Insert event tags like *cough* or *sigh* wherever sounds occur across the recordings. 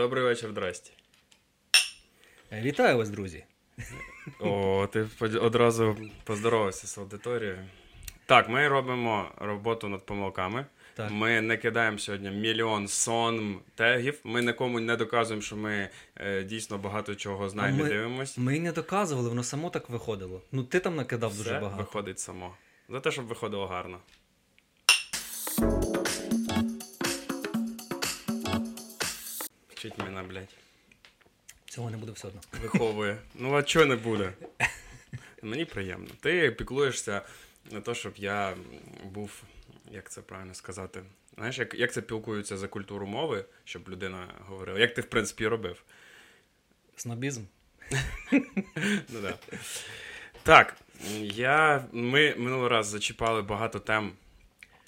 Добрий вечір, здрасті. Вітаю вас, друзі. О, ти одразу поздоровався з аудиторією. Так, ми робимо роботу над помилками. Так. Ми не кидаємо сьогодні мільйон сон тегів. Ми нікому не доказуємо, що ми е, дійсно багато чого знаємо і дивимось. Ми не доказували, воно само так виходило. Ну ти там накидав Все дуже багато. Виходить само. За те, щоб виходило гарно. Вчить мене, блядь. Цього не буде все одно. Виховує. Ну, а чого не буде? Мені приємно. Ти піклуєшся на те, щоб я був, як це правильно сказати, знаєш, як як це пілкуються за культуру мови, щоб людина говорила. Як ти, в принципі, робив? Снобізм. Ну, да. Так, я, ми минулий раз зачіпали багато тем.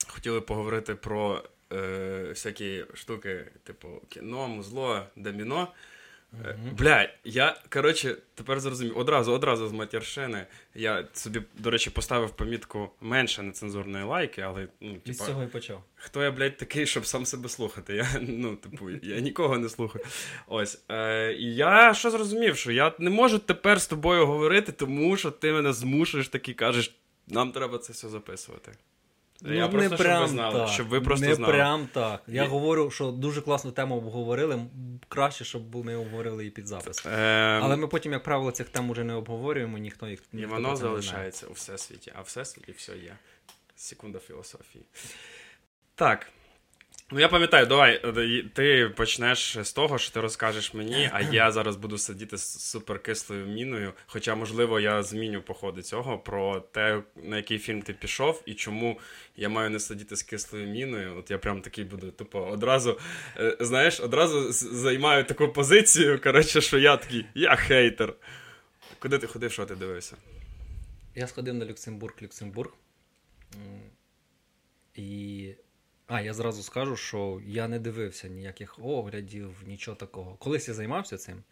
Хотіли поговорити про е, всякі штуки, типу кіно, музло, доміно. Mm-hmm. Бля, я коротше тепер зрозумів. Одразу одразу з матершини. Я собі, до речі, поставив помітку менше нецензурної лайки, але ну, типа, з цього і почав. Хто я, блядь, такий, щоб сам себе слухати? Я ну, типу, я нікого не слухаю. Ось. Е, І я що зрозумів, що я не можу тепер з тобою говорити, тому що ти мене змушуєш таки кажеш, нам треба це все записувати. Ну, я просто, не прям щоб ви знали, так. щоб ви просто не знали. прям так. Я і... говорю, що дуже класну тему обговорили. Краще, щоб ми обговорили і під запис. Ем... Але ми потім, як правило, цих тем уже не обговорюємо, ніхто їх І воно залишається у всесвіті, а всесвіті все є. Секунда філософії. Так. Ну, я пам'ятаю, давай е, ти почнеш з того, що ти розкажеш мені, а я зараз буду сидіти з суперкислою міною. Хоча, можливо, я зміню по ходу цього про те, на який фільм ти пішов, і чому я маю не сидіти з кислою міною. От я прям такий буду, тупо одразу, е, знаєш, одразу займаю таку позицію, коротше, що я такий, я хейтер. Куди ти ходив, що ти дивився? Я сходив на Люксембург, Люксембург. І а, я зразу скажу, що я не дивився ніяких оглядів, нічого такого. Колись я займався цим,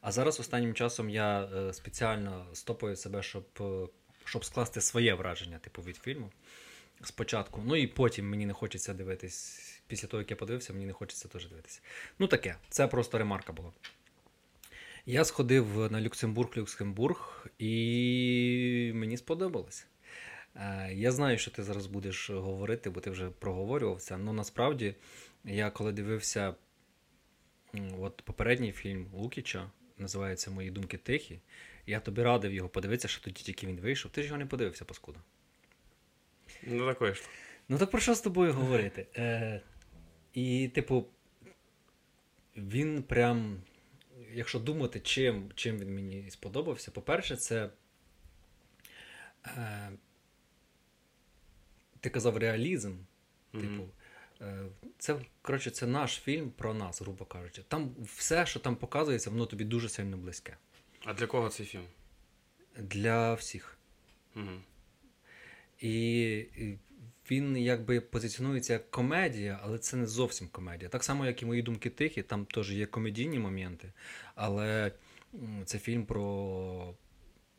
а зараз останнім часом я е, спеціально стопаю себе, щоб е, щоб скласти своє враження, типу, від фільму спочатку. Ну і потім мені не хочеться дивитись. Після того, як я подивився, мені не хочеться теж дивитися. Ну таке, це просто ремарка була. Я сходив на Люксембург, Люксембург, і мені сподобалось. Е, я знаю, що ти зараз будеш говорити, бо ти вже проговорювався. Ну насправді, я коли дивився от попередній фільм Лукіча, називається Мої думки тихі. Я тобі радив його подивитися, що тоді тільки він вийшов. Ти ж його не подивився, паскуда. Ну, такое ж. Ну так про що з тобою говорити? *laughs* Е, І, типу, він прям, якщо думати, чим чим він мені сподобався, по-перше, це. Е, ти казав реалізм. Mm-hmm. Типу, е, це коротше, це наш фільм про нас, грубо кажучи. Там все, що там показується, воно тобі дуже сильно близьке. А для кого цей фільм? Для всіх. Mm-hmm. І він якби позиціонується як комедія, але це не зовсім комедія. Так само, як і мої думки тихі, там теж є комедійні моменти, але це фільм про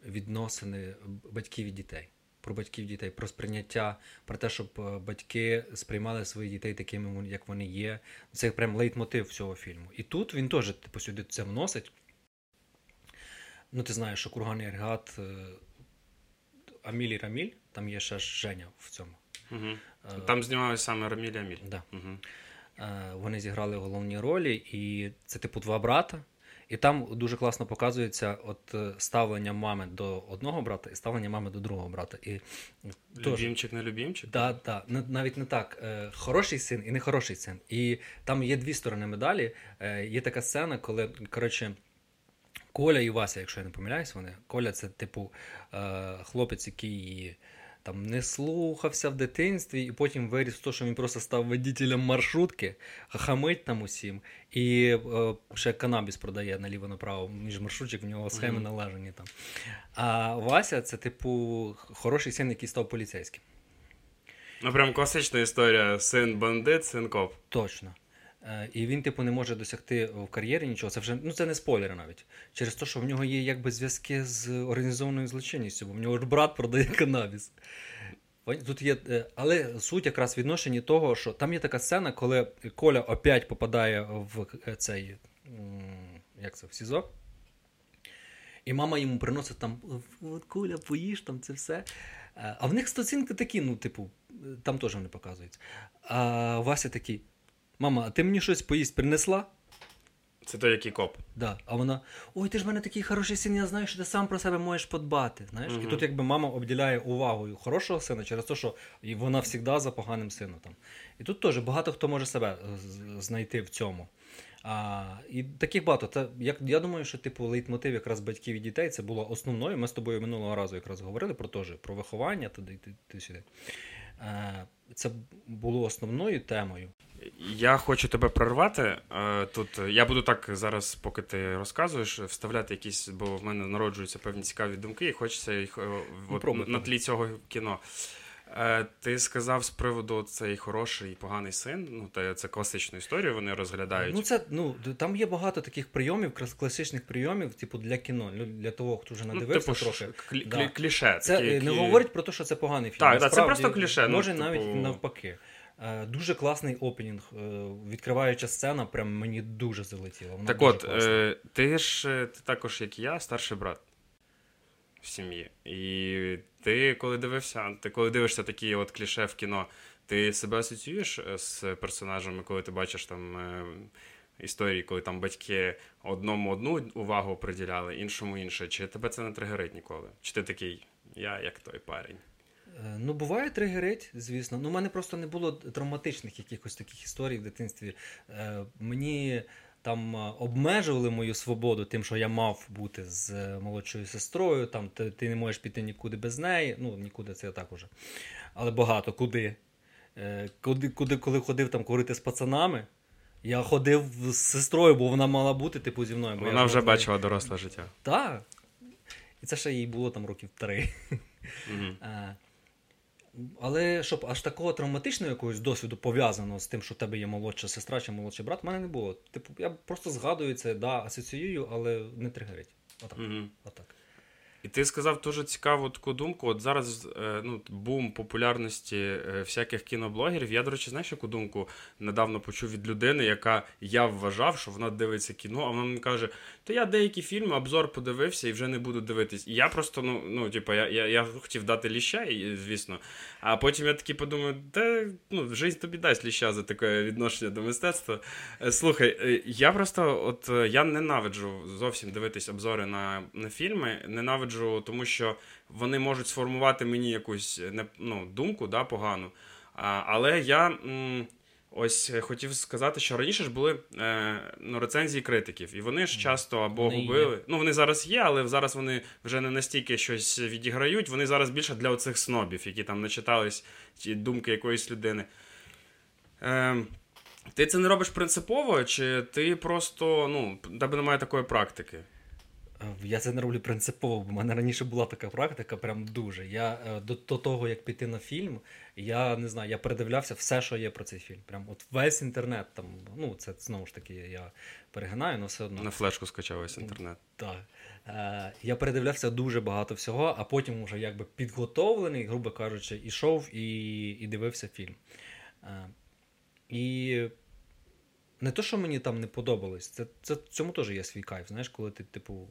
відносини батьків і дітей про батьків дітей, про сприйняття, про те, щоб е, батьки сприймали своїх дітей такими, як вони є. Це прям лейтмотив всього фільму. І тут він теж типу, сюди це вносить. Ну, ти знаєш, що курганий агрегат е, Аміль і Раміль, там є ще Женя в цьому. Угу. Там знімалися саме Раміль і Аміль. Да. Угу. Вони зіграли головні ролі, і це, типу, два брата. І там дуже класно показується от е, ставлення мами до одного брата і ставлення мами до другого брата. І Любімчик, не любімчик? Так, да, да. навіть не так. Е, хороший син і нехороший син. І там є дві сторони медалі. Е, є така сцена, коли коротше. Коля і Вася, якщо я не помиляюсь, вони. Коля це, типу, хлопець, який там не слухався в дитинстві, і потім виріс в те, що він просто став водителем маршрутки, хамить там усім, і е, ще канабіс продає наліво-направо між маршрутчик, в нього схеми mm-hmm. налажені там. А Вася це, типу, хороший син, який став поліцейським. Ну, прям класична історія: син бандит, син коп. Точно. Е, і він, типу, не може досягти в кар'єрі нічого. Це вже ну це не спойлери навіть. Через те, що в нього є якби зв'язки з організованою злочинністю, бо в нього брат продає канабіс. Тут є, е, Але суть якраз відношенні того, що там є така сцена, коли Коля опять попадає в е, цей як це, в СІЗО. І мама йому приносить там Коля, поїж там це все. А в них стацінки такі, ну, типу, там теж не показується. А Вася такий: Мама, а ти мені щось поїсть принесла? Це той, який коп. Да. А вона: Ой, ти ж в мене такий хороший син, я знаю, що ти сам про себе можеш подбати. Знаєш? Угу. І тут якби мама обділяє увагою хорошого сина через те, що вона завжди за поганим сином. Там. І тут теж багато хто може себе е, знайти в цьому. А, І таких багато. Та, як, Я думаю, що типу лейтмотив якраз батьків і дітей це було основною. Ми з тобою минулого разу якраз говорили про те, про виховання туди, туди сюди. Це було основною темою. Я хочу тебе прорвати. Е, тут я буду так зараз, поки ти розказуєш, вставляти якісь, бо в мене народжуються певні цікаві думки, і хочеться їх е, ну, от, на тлі цього кіно. Е, ти сказав з приводу цей хороший і поганий син. Ну, це класичну історію вони розглядають. Ну, це ну там є багато таких прийомів, класичних прийомів, типу для кіно, для того, хто вже ну, надивився ну, типу, трохи. Клі- да. Кліше. Це такі, не які... говорить про те, що це поганий фільм. Так, Насправді, це просто кліше. Може ну, навіть типу... навпаки. Е, дуже класний опенінг. Е, відкриваюча сцена, прям мені дуже залетіла. Вона так дуже от, е, ти ж ти також, як і я, старший брат в сім'ї. І ти, коли дивився, ти коли дивишся такі от кліше в кіно, ти себе асоціюєш з персонажами, коли ти бачиш там історії, коли там батьки одному одну увагу приділяли, іншому інше. Чи тебе це не тригерить ніколи? Чи ти такий, я як той парень? Е, ну, буває тригерить, звісно. Ну, У мене просто не було травматичних якихось таких історій в дитинстві. Е, Мені там е, обмежували мою свободу, тим, що я мав бути з молодшою сестрою. Там Ти ти не можеш піти нікуди без неї. Ну, нікуди це я так уже. Але багато куди. Куди, куди Коли ходив там курити з пацанами, я ходив з сестрою, бо вона мала бути типу зі мною. Бо вона вже бачила доросле життя. Так. І це ще їй було там років три. Mm-hmm. Але щоб аж такого травматичного якогось досвіду пов'язаного з тим, що в тебе є молодша сестра чи молодший брат, в мене не було. Типу, я просто згадую це, да, асоціюю, але не тригерить. Отак. Mm-hmm. Отак. І ти сказав дуже цікаву таку думку. От зараз е, ну, бум популярності е, всяких кіноблогерів. Я, до речі, знаєш, яку думку недавно почув від людини, яка я вважав, що вона дивиться кіно, а вона мені каже: то я деякі фільми, обзор подивився і вже не буду дивитись. І я просто, ну, ну типу, я я, я хотів дати ліща, звісно. А потім я такий подумаю, та ну, життя тобі дасть ліща за таке відношення до мистецтва. Е, слухай, я просто от я ненавиджу зовсім дивитись обзори на, на фільми. Ненавиджу ненавиджу, тому що вони можуть сформувати мені якусь ну, думку да, погану. А, Але я м, ось хотів сказати, що раніше ж були е, ну, рецензії критиків, і вони ж часто або вони губили. Є. Ну, вони зараз є, але зараз вони вже не настільки щось відіграють. Вони зараз більше для оцих снобів, які там начитались ті думки якоїсь людини. Е, ти це не робиш принципово, чи ти просто ну, тебе немає такої практики? Е, я це не роблю принципово, бо в мене раніше була така практика, прям дуже. Я е, до, до того, як піти на фільм, я не знаю, я передивлявся все, що є про цей фільм. Прям от весь інтернет там. Ну, це знову ж таки, я перегинаю, але все одно. На флешку скачав весь інтернет. Так. Е, Я передивлявся дуже багато всього, а потім вже якби підготовлений, грубо кажучи, ішов і і дивився фільм. Е, І. Не то, що мені там не подобалось, це це цьому теж є свій кайф. Знаєш, коли ти, типу,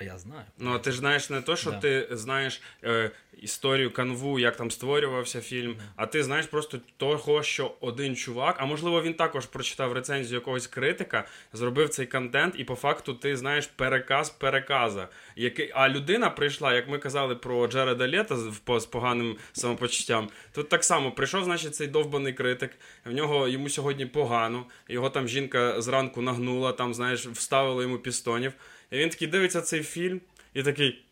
а я знаю. Ну, а ти ж знаєш не то, що да. ти знаєш е, історію канву, як там створювався фільм, а ти знаєш просто того, що один чувак, а можливо, він також прочитав рецензію якогось критика, зробив цей контент, і по факту ти знаєш переказ переказа. Який... А людина прийшла, як ми казали про Джереда Лєта з поганим самопочуттям. Тут так само прийшов, значить, цей довбаний критик. В нього йому сьогодні погано. Його там жінка зранку нагнула, там, знаєш, вставила йому пістонів. І він такий дивиться цей фільм і такий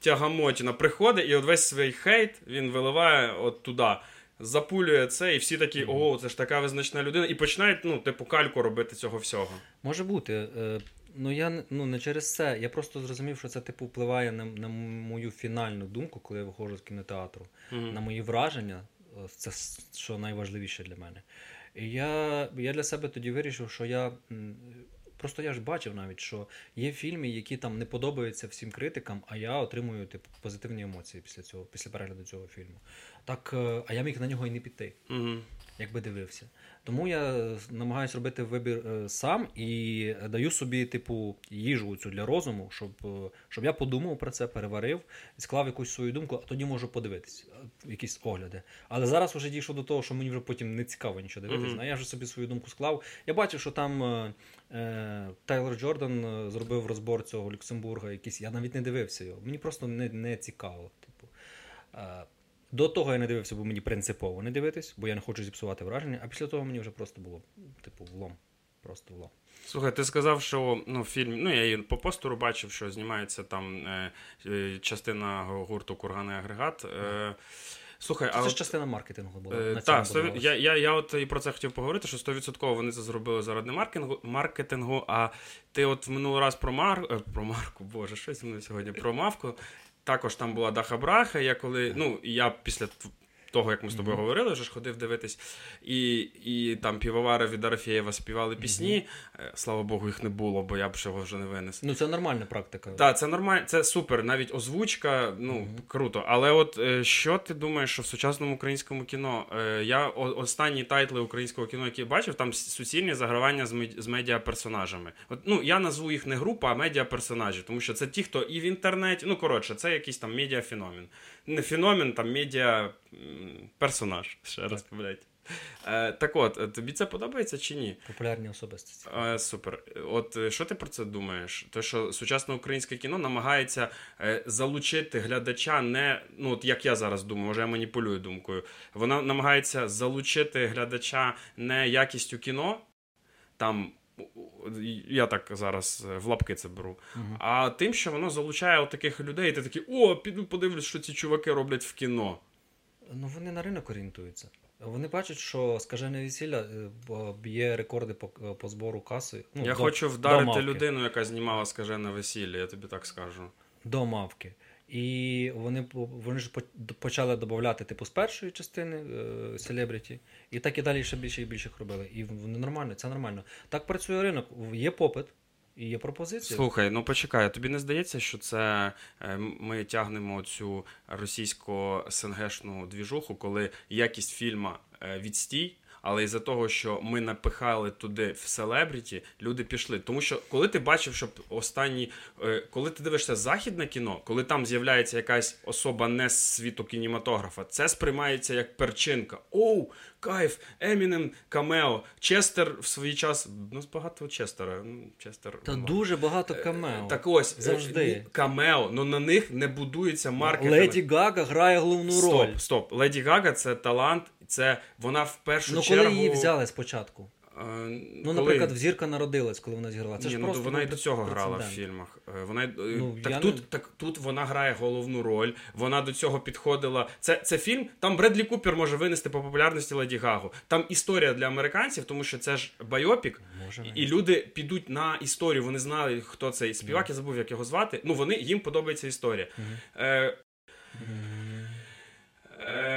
тягамотіна приходить, і от весь свій хейт він виливає от туди. Запулює це, і всі такі, о, це ж така визначна людина, і починають, ну, типу, кальку робити цього всього. Може бути. Е, ну, я ну, не через це. Я просто зрозумів, що це типу впливає на на мою фінальну думку, коли я виходжу з кінотеатру, mm-hmm. на мої враження. Е, це що найважливіше для мене. І я я для себе тоді вирішив, що я Просто я ж бачив навіть, що є фільми, які там не подобаються всім критикам, а я отримую типу позитивні емоції після цього, після перегляду цього фільму. Так, е, а я міг на нього і не піти. Угу. Якби дивився. Тому я намагаюся робити вибір е, сам і даю собі, типу, їжу цю для розуму, щоб е, щоб я подумав про це, переварив, склав якусь свою думку, а тоді можу подивитись, якісь огляди. Але зараз вже дійшов до того, що мені вже потім не цікаво нічого дивитися. Mm-hmm. А я вже собі свою думку склав. Я бачив, що там е, Тайлер Джордан зробив розбор цього Люксембурга. Якийсь. Я навіть не дивився його. Мені просто не не цікаво. Типу. До того я не дивився, бо мені принципово не дивитись, бо я не хочу зіпсувати враження, а після того мені вже просто було, типу, влом. Просто влом. Слухай, ти сказав, що ну, фільм, ну я і по постеру бачив, що знімається там е, е частина гурту Курганий агрегат. Е, Слухай, це а ж частина маркетингу була. Е, так, я я, я от і про це хотів поговорити, що 100% вони це зробили заради маркетингу, маркетингу. А ти от в минулий раз про Мар... Е, про Марку, Боже, що зі мною сьогодні? Про Мавку. Також там була Даха Браха. Я коли ну я після того, як ми з тобою mm-hmm. говорили, вже ж ходив дивитись. І і там півовари від Арафєєва співали пісні. Mm-hmm. Слава Богу, їх не було, бо я б ще вже не винес. Ну, це нормальна практика. Так, це нормально, це супер. Навіть озвучка, ну mm-hmm. круто. Але от е, що ти думаєш, що в сучасному українському кіно? Е, я останні тайтли українського кіно, які бачив, там суцільні загравання з медіаперсонажами. От ну я назву їх не група, а медіаперсонажі, тому що це ті, хто і в інтернеті, ну коротше, це якийсь там медіафеномен не феномен, там медіа персонаж. Ще раз блядь. Е, Так от, е, тобі це подобається чи ні? Популярні особистості. Е, Супер. От е, що ти про це думаєш? Те, що сучасне українське кіно намагається е, залучити глядача, не ну от як я зараз думаю, може я маніпулюю думкою. Вона намагається залучити глядача не якістю кіно, там я так зараз е, в лапки це беру. Uh-huh. А тим, що воно залучає от таких людей, і ти такий, о, піду подивлюсь, що ці чуваки роблять в кіно. Ну, вони на ринок орієнтуються. Вони бачать, що скажене весілля е, б'є рекорди по е, по збору каси. Ну, Я до, хочу вдарити людину, яка знімала скажене весілля, я тобі так скажу. До мавки. І вони вони ж почали додати типу з першої частини селебріті, і так і далі ще більше і більше робили. І вони нормально, це нормально. Так працює ринок, є попит. І є пропозиція. Слухай, ну почекай, тобі не здається, що це е, ми тягнемо цю російсько сенгешну двіжуху, коли якість фільма е, відстій, але із-за того, що ми напихали туди в селебріті, люди пішли. Тому що коли ти бачив, що останні, е, коли ти дивишся західне кіно, коли там з'являється якась особа не з світу кінематографа, це сприймається як перчинка. Оу, кайф, Емінем, Камео. Честер в свій час. Ну, багато Честера. Ну, Честер. Та ну, дуже багато е, камео. Так ось завжди камео, але ну, на них не будується маркетинг. Леді Гага грає головну роль. Стоп, стоп. Леді Гага це талант, це вона в першу ну, чергу. Ну, коли її взяли спочатку. Ну, коли... наприклад, зірка народилась, коли вона зіграла. Це Ні, ж ну, просто вона і до цього грала в фільмах. Е, вона е, ну, так тут не... так тут вона грає головну роль. Вона до цього підходила. Це це фільм. Там Бредлі Купер може винести по популярності Леді Гагу. Там історія для американців, тому що це ж байопік, може, і люди підуть на історію. Вони знали, хто цей співак. Mm. Я забув, як його звати. Ну вони їм подобається історія. Mm-hmm. Е... Mm-hmm. Е...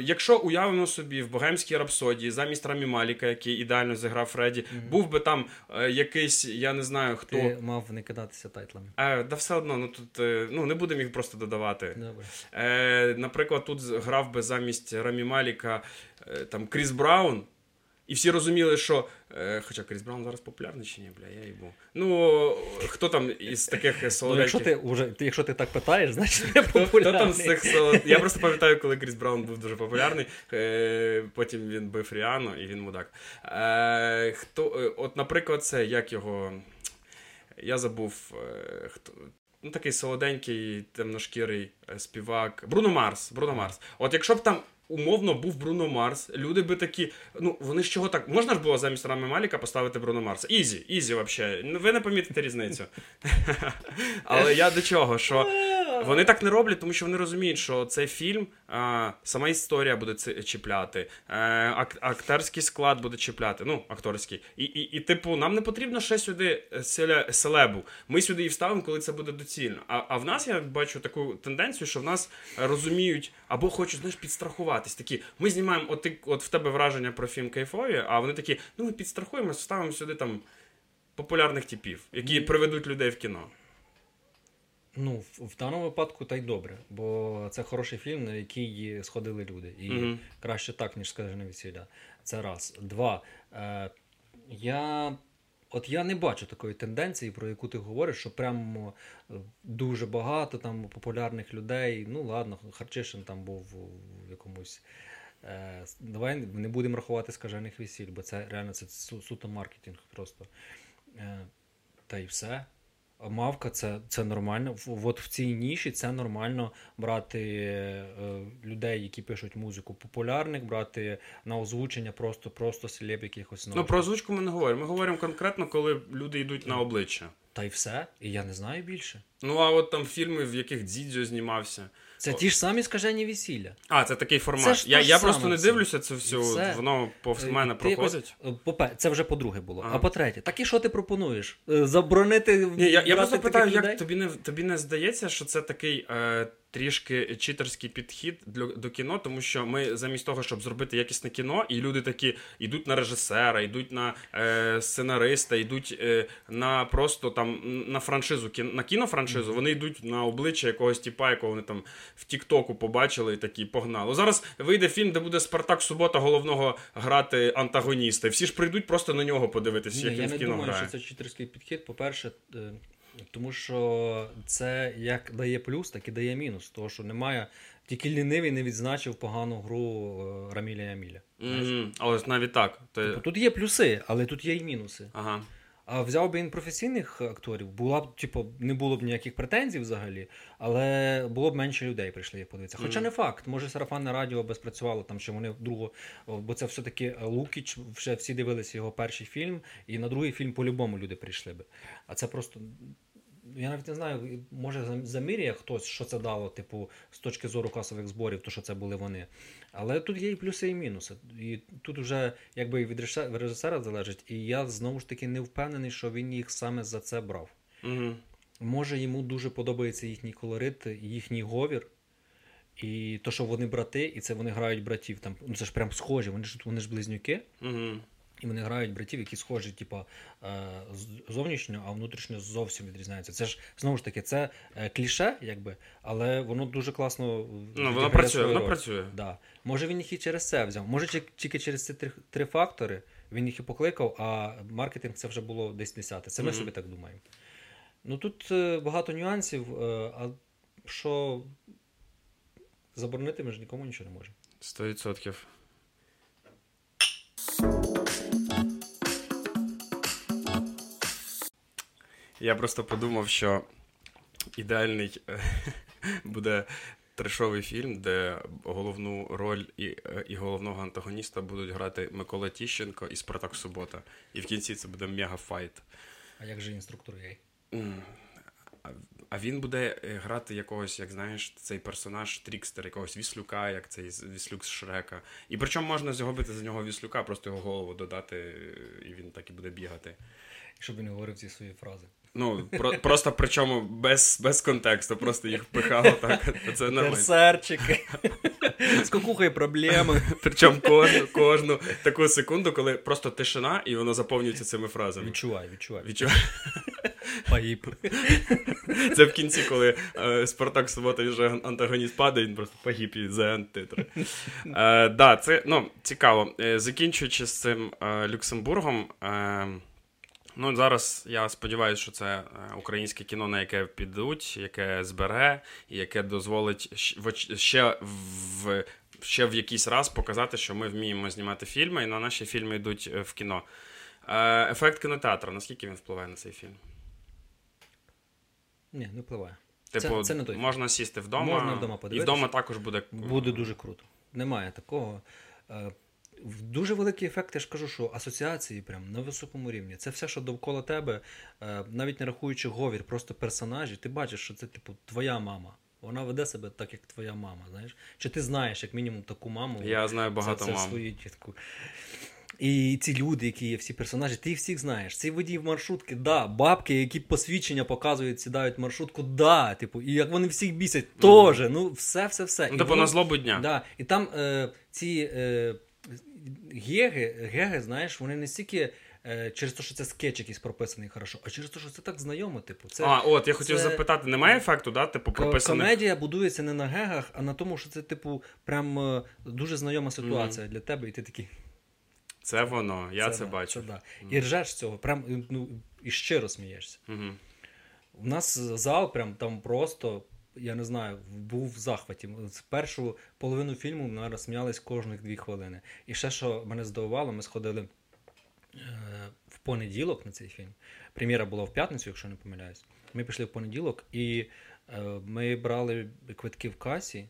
Якщо уявимо собі в Богемській рапсодії замість Рамі Маліка, який ідеально зіграв Фредді, mm-hmm. був би там е, якийсь, я не знаю хто. Ти мав не кидатися title ами. Е, Да все одно, ну тут е, ну не будемо їх просто додавати. Добре. Е, Наприклад, тут грав би замість Рамі Маліка е, там Кріс Браун. І всі розуміли, що. Е, хоча Кріс Браун зараз популярний чи ні, бля, я їбу. Ну, хто там із таких солоденьких... Ну, якщо ти якщо ти так питаєш, значить не популярний. Хто там з цих солод... Я просто пам'ятаю, коли Кріс Браун був дуже популярний. Е, потім він бив Ріану, і він мудак. Е, хто, е, От, наприклад, це як його. Я забув. Е, хто... Ну, такий солоденький, темношкірий е, співак. Бруно Марс. Бруно Марс. От якщо б там умовно був Бруно Марс. Люди би такі. Ну, вони з чого так. Можна ж було замість Рами Маліка поставити Бруно Марс? Easy, easy, взагалі. Ви не помітите різницю. *laughs* Але я до чого? що... Вони так не роблять, тому що вони розуміють, що цей фільм, а, сама історія буде це чіпляти, а, е, ак- акторський склад буде чіпляти. Ну, акторський. І, і, і, типу, нам не потрібно ще сюди cele, celeb у. Ми сюди і вставимо, коли це буде доцільно. А, а в нас я бачу таку тенденцію, що в нас розуміють або хочуть знаєш, підстрахуватись. Такі, ми знімаємо, от, ти, от в тебе враження про фільм кайфові, а вони такі, ну ми підстрахуємо, вставимо сюди там популярних типів, які приведуть людей в кіно. Ну, в, в даному випадку та й добре, бо це хороший фільм, на який сходили люди. І Мгм. краще так, ніж скажене весілля. Це раз. Два. Е, я. От я не бачу такої тенденції, про яку ти говориш, що прямо е, дуже багато там популярних людей. Ну ладно, Харчишин там був в якомусь. Е, давай не будемо рахувати скажених весіль, бо це реально це су- суто маркетинг просто. Е, та й все. Мавка це, це нормально. В- От в цій ніші це нормально брати е, людей, які пишуть музику популярних, брати на озвучення просто, просто селеб якихось Ну, про озвучку ми не говоримо. Ми говоримо конкретно, коли люди йдуть на обличчя. Та й все. І я не знаю більше. Ну, а от там фільми, в яких Дзідзьо знімався. Це О. ті ж самі скажені весілля. А, це такий формат. Це ж я я саме просто не дивлюся це все, Все. воно повз Е, мене ти проходить. Якось, це вже по-друге було. Ага. А по-третє, так і що ти пропонуєш? Е, Заборонити. Ні, я, я просто питаю, людей? як тобі не тобі не здається, що це такий е, трішки читерський підхід для, до кіно, тому що ми замість того, щоб зробити якісне кіно, і люди такі йдуть на режисера, йдуть на е, сценариста, йдуть е, на просто там на франшизу, кін, на кінофраншизу, вони йдуть на обличчя якогось тіпа, якого вони там в Тіктоку побачили і такі погнали. Зараз вийде фільм, де буде Спартак Субота головного грати антагоніста. І всі ж прийдуть просто на нього подивитися, як він в кіно думаю, грає. що це читерський підхід. По-перше, е, тому що це як дає плюс, так і дає мінус. Тому що немає. Тільки лінивий не відзначив погану гру е, Раміля і Аміля. Мгм. Але навіть так. То... Тобто Тут є плюси, але тут є і мінуси. Ага. А взяв би він професійних акторів, була б, типу, не було б ніяких претензій взагалі, але було б менше людей прийшли їх подивитися. Хоча Мгм. не факт, може сарафанне радіо би спрацювало там, що вони другу, бо це все-таки Лукіч, вже всі дивилися його перший фільм, і на другий фільм по-любому люди прийшли би. А це просто. Я навіть не знаю, може зам- заміряє хтось, що це дало, типу, з точки зору касових зборів, то що це були вони. Але тут є і плюси, і мінуси. І тут вже якби і від режисера залежить, і я знову ж таки не впевнений, що він їх саме за це брав. Угу. Може, йому дуже подобається їхній колорит, їхній говір. І то, що вони брати, і це вони грають братів. Там, ну це ж прям схожі, вони ж вони ж близнюки, Угу. І вони грають братів, які схожі, типа, е, зовнішньо, а внутрішньо зовсім відрізняються. Це ж знову ж таки, це е, кліше, якби, але воно дуже класно. Ну, воно працює, воно роль. працює. Да. Може він їх і через це взяв. Може тільки через ці три, три фактори він їх і покликав, а маркетинг це вже було десь десяте. Це ми Мгм. собі так думаємо. Ну тут е, багато нюансів, е, а що заборонити ми ж нікому нічого не можемо. Сто відсотків. Я просто подумав, що ідеальний е, *laughs* буде трешовий фільм, де головну роль і, е, і головного антагоніста будуть грати Микола Тіщенко і Спартак Субота. І в кінці це буде мега fight. А як же інструктор? М. А- він буде е, грати якогось, як знаєш, цей персонаж Трікстер, якогось Віслюка, як цей Віслюк з Шрека. І причому можна зробити за нього Віслюка, просто його голову додати, і він так і буде бігати. Щоб він говорив ці свої фрази. Ну, про, просто причому без, без контексту, просто їх впихав так. Це нормально. Берсерчики. З кукухою проблеми. Причому кожну, кожну таку секунду, коли просто тишина, і воно заповнюється цими фразами. Відчувай, відчувай. Відчуваю. Погиб. Це в кінці, коли е, Спартак Субота він же антагоніст падає, він просто погиб і за титри. Е, да, це ну, цікаво. Е, закінчуючи з цим е, Люксембургом. Е, ну, зараз я сподіваюся, що це е, українське кіно, на яке підуть, яке збере, і яке дозволить ще в. Ще в якийсь раз показати, що ми вміємо знімати фільми, і на наші фільми йдуть е, в кіно. Е, ефект кінотеатру, наскільки він впливає на цей фільм? Ні, не впливає. Типу, Це- це не той можна сісти вдома, Можна вдома і вдома також буде. Буде дуже круто. Немає такого. Дуже великий ефект, я ж кажу, що асоціації прям на високому рівні. Це все, що довкола тебе, е, навіть не рахуючи говір, просто персонажі, ти бачиш, що це, типу, твоя мама. Вона веде себе так, як твоя мама, знаєш? Чи ти знаєш, як мінімум, таку маму? Я знаю багато це, це мам. свою тітку. І ці люди, які є, всі персонажі, ти їх всіх знаєш. Ці водії маршрутки, да, бабки, які посвідчення показують, сідають в маршрутку, да, типу, і як вони всіх бісять, теж. Ну, все, все, все. Ну, І типу, на злобу дня. Да. І там е, ці е, геги, геги, знаєш, вони не стільки е, через те, що це скетч якийсь прописаний хорошо, а через те, що це так знайомо, типу. Це, а, от, я хотів це- запитати, немає ефекту, да, типу, прописаних? Комедія будується не на гегах, а на тому, що це, типу, прям е, дуже знайома ситуація для тебе, і ти такий. Це воно, я це, да, бачу. Це, да. І ржеш цього, прям ну, і щиро смієшся. Угу. У нас зал прям там просто, я не знаю, був в захваті. З першу половину фільму ми сміялись кожних дві хвилини. І ще, що мене здивувало, ми сходили е, в понеділок на цей фільм. Прем'єра була в п'ятницю, якщо не помиляюсь. Ми пішли в понеділок, і е, ми брали квитки в касі,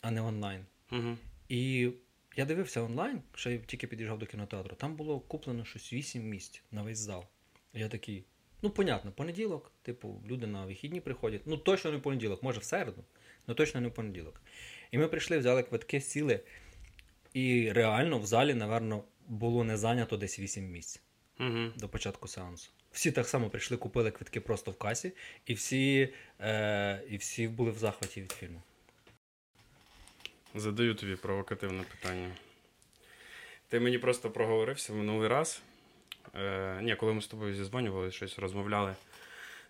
а не онлайн. Угу. І я дивився онлайн, ще я тільки під'їжджав до кінотеатру. Там було куплено щось 8 місць на весь зал. Я такий, ну, понятно, понеділок, типу, люди на вихідні приходять. Ну, точно не в понеділок, може в середу, але точно не в понеділок. І ми прийшли, взяли квитки, сіли, і реально в залі, напевно, було не зайнято десь 8 місць Угу. до початку сеансу. Всі так само прийшли, купили квитки просто в касі, і всі, е, і всі були в захваті від фільму. Задаю тобі провокативне питання. Ти мені просто проговорився минулий раз. Е, ні, коли ми з тобою зізвонювали, щось розмовляли.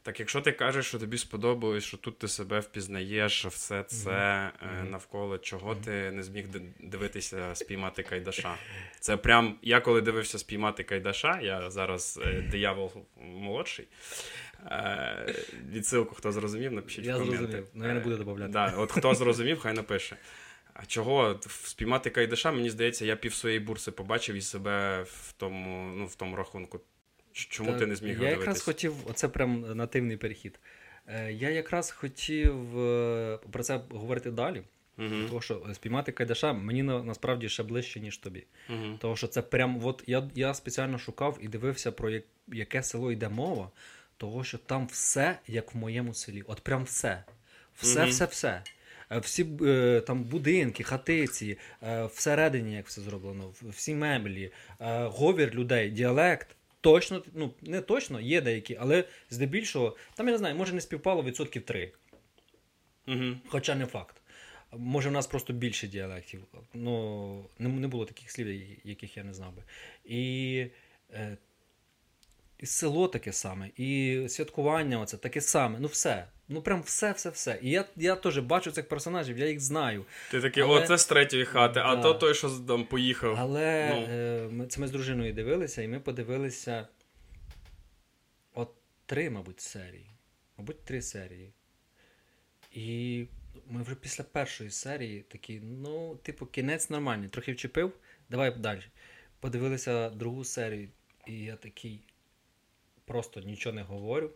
Так, якщо ти кажеш, що тобі сподобалось, що тут ти себе впізнаєш, що все це Мгм. навколо, чого ти не зміг дивитися спіймати Кайдаша? Це прям я коли дивився спіймати Кайдаша, я зараз е, диявол молодший. Е, відсилку, хто зрозумів, напишіть Я в коменти. зрозумів, ну, я не буду додавати. Да, от хто зрозумів, хай напише. А чого спіймати Кайдаша, мені здається, я пів своєї бурси побачив і себе в тому, ну, в тому рахунку. Чому Так, ти не зміг Я його якраз хотів, оце прям нативний перехід. Е, Я якраз хотів е, про це говорити далі. Угу, Тому що спіймати Кайдаша мені на, насправді ще ближче, ніж тобі. угу. Тому що це прям, от я, я спеціально шукав і дивився, про як, яке село йде мова, того що там все як в моєму селі. От прям все. Все, Е, Всі е, там будинки, хатиці, е, всередині, як все зроблено, всі меблі, говір людей, діалект. Точно, ну не точно, є деякі, але здебільшого, там я не знаю, може не співпало відсотків три. Угу. Хоча не факт. Може, в нас просто більше діалектів. Ну, не, не було таких слів, яких я не знав би. І, е, і село таке саме, і святкування оце таке саме. Ну, все. Ну, прям все, все, все. І я, я теж бачу цих персонажів, я їх знаю. Ти такий, Але- о, це з третьої хати, а Да. то той, що там поїхав. Але Ну. е, ми, це ми з дружиною дивилися, і ми подивилися от три, мабуть, серії. Мабуть, три серії. І ми вже після першої серії такі, ну, типу, кінець нормальний, трохи вчепив, давай далі. Подивилися другу серію, і я такий просто нічого не говорю.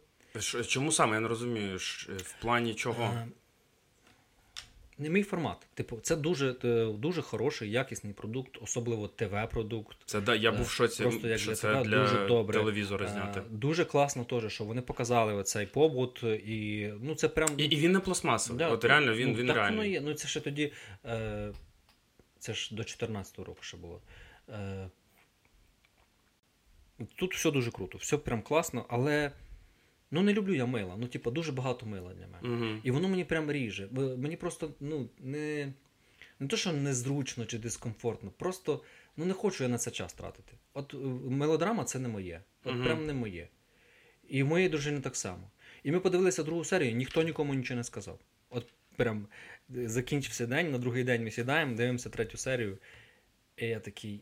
Чому саме? Я не розумію. В плані чого? Е, Не мій формат. Типу, це дуже, е, дуже хороший, якісний продукт, особливо ТВ-продукт. Це да, я е, був в шоці, просто як що для це тебе для дуже добре. телевізора зняти. Е, Дуже класно теж, що вони показали оцей побут, і ну це прям. І, і він не пластмасовий. Да, От реально він, ну, він так реальний. Воно є. Ну це ще тоді. Е, це ж до 14-го року ще було. Е, тут все дуже круто, все прям класно, але ну не люблю я мила. Ну, типу, дуже багато мила для мене. Угу. І воно мені прям ріже. Мені просто ну, не, не то, що незручно чи дискомфортно, просто ну, не хочу я на це час тратити. От е, мелодрама це не моє. От Мгм. прям не моє. І в моєї дружини так само. І ми подивилися другу серію, ніхто нікому нічого не сказав. От прям е, закінчився день, на другий день ми сідаємо, дивимося третю серію. І я такий,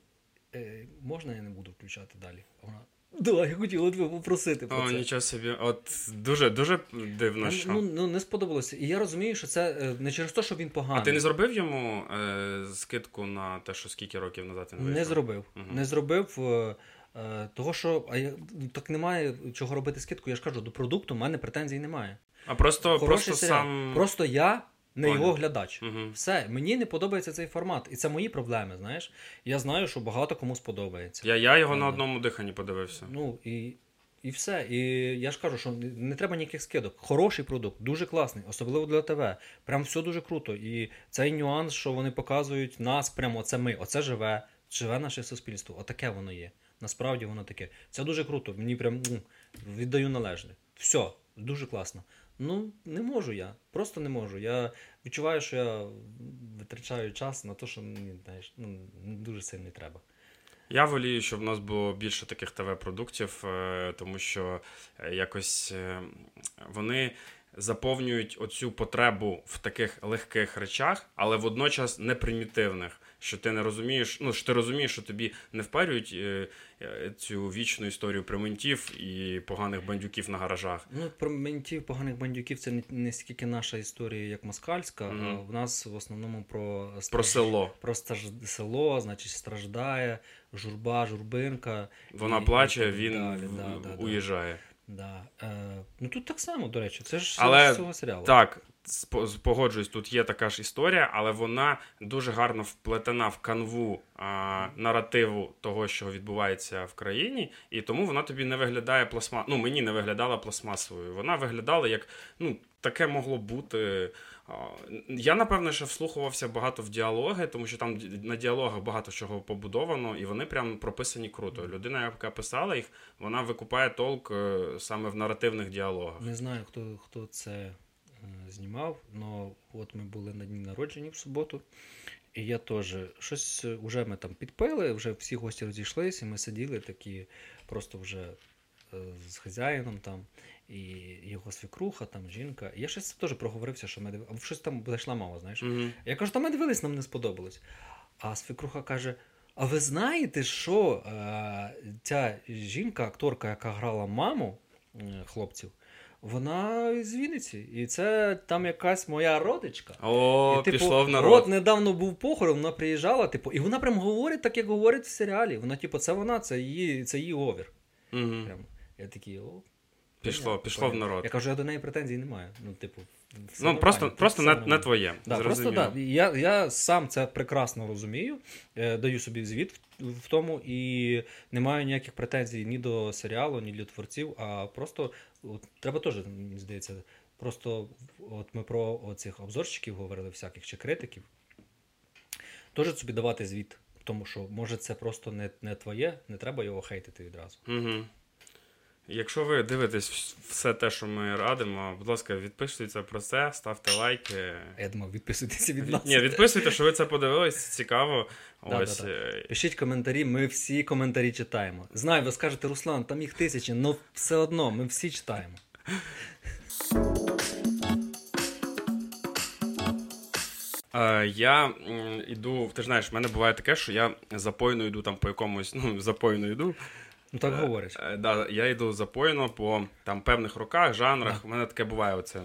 е, можна я не буду включати далі? Вона. Да, я хотіла тебе попросити про О, це. нічого собі. От дуже дуже дивно, що. ну, ну, не сподобалося. І я розумію, що це е, не через те, що він поганий. А ти не зробив йому е, скидку на те, що скільки років назад він вийшов? Не зробив. Мгм. Не зробив. е, е, того, що а я, так немає чого робити скидку. Я ж кажу, до продукту в мене претензій немає. А просто, Хороший просто серіал. сам. Просто я не Понял. його глядач. Угу. Все, мені не подобається цей формат. І це мої проблеми, знаєш. Я знаю, що багато кому сподобається. Я, я його на одному диханні подивився. Ну і І все. І я ж кажу, що не треба ніяких скидок. Хороший продукт, дуже класний, особливо для ТВ. Прям все дуже круто. І цей нюанс, що вони показують нас, прямо оце ми, оце живе, живе наше суспільство. Отаке воно є. Насправді воно таке. Це дуже круто. Мені прям ну, віддаю належне. Все, дуже класно. Ну, не можу я. Просто не можу. Я відчуваю, що я витрачаю час на те, що мені знаєш, ну, дуже сильно треба. Я волію, щоб в нас було більше таких ТВ-продуктів, е, тому що е, якось е, вони заповнюють оцю потребу в таких легких речах, але водночас не примітивних. Що ти не розумієш, ну що ти розумієш, що тобі не впарюють цю вічну історію про ментів і поганих бандюків на гаражах. Ну про ментів, поганих бандюків це не, не стільки наша історія, як москальська, mm-hmm. а в нас в основному про страж... про село. Про стаж... село, значить, страждає, журба, журбинка. Вона і, плаче, і він далі, да, да, уїжджає. Да. Е, Ну тут так само, до речі, це ж але, з цього серіалу. Так, погоджуюсь, тут є така ж історія, але вона дуже гарно вплетена в канву а, наративу того, що відбувається в країні, і тому вона тобі не виглядає пластмасовою. Ну, мені не виглядала пластмасовою. Вона виглядала як ну, таке могло бути. Я, напевне, ще вслухувався багато в діалоги, тому що там на діалогах багато чого побудовано, і вони прям прописані круто. Людина, яка писала їх, вона викупає толк е, саме в наративних діалогах. Не знаю, хто хто це е, знімав, але от ми були на дні народження в суботу, і я теж щось вже е, ми там підпили, вже всі гості розійшлися, і ми сиділи такі просто вже з хазяїном там і його свекруха, там жінка. Я щось теж проговорився, що ми дивилися. Щось там зайшла мама, знаєш. Mm-hmm. Я кажу, та ми дивились, нам не сподобалось. А свекруха каже: А ви знаєте, що е, ця жінка, акторка, яка грала маму е, хлопців, вона з Вінниці. І це там якась моя родичка. О, і, типу, пішло в народ. От недавно був похорон, вона приїжджала, типу, і вона прям говорить так, як говорить в серіалі. Вона, типу, це вона, це її це її овір. Mm-hmm. Прям. Я такий, о, Пішло, пішло в народ. Я кажу, я до неї претензій не маю. Ну, типу, ну просто просто не, не твоє. Да, просто да, Я я сам це прекрасно розумію, е, даю собі звіт в, в тому і не маю ніяких претензій ні до серіалу, ні до творців. А просто от, треба теж, мені здається, просто от ми про оцих обзорщиків говорили, всяких чи критиків. Теж собі давати звіт, тому що може це просто не не твоє, не треба його хейтити відразу. Угу. Якщо ви дивитесь все те, що ми радимо, будь ласка, відписуйтеся про це, ставте лайки. Я думав, відписуйтеся від нас. Ні, відписуйте, що ви це подивились, цікаво. Да, Ось. Да, да. Е, Пишіть коментарі, ми всі коментарі читаємо. Знаю, ви скажете, Руслан, там їх тисячі, але все одно ми всі читаємо. Е, я йду, ти ж знаєш, в мене буває таке, що я запойно йду там по якомусь, ну, запойно йду. Ну так е, говориш. Е, да, Я йду запоєно по там певних роках, жанрах. У мене таке буває оце.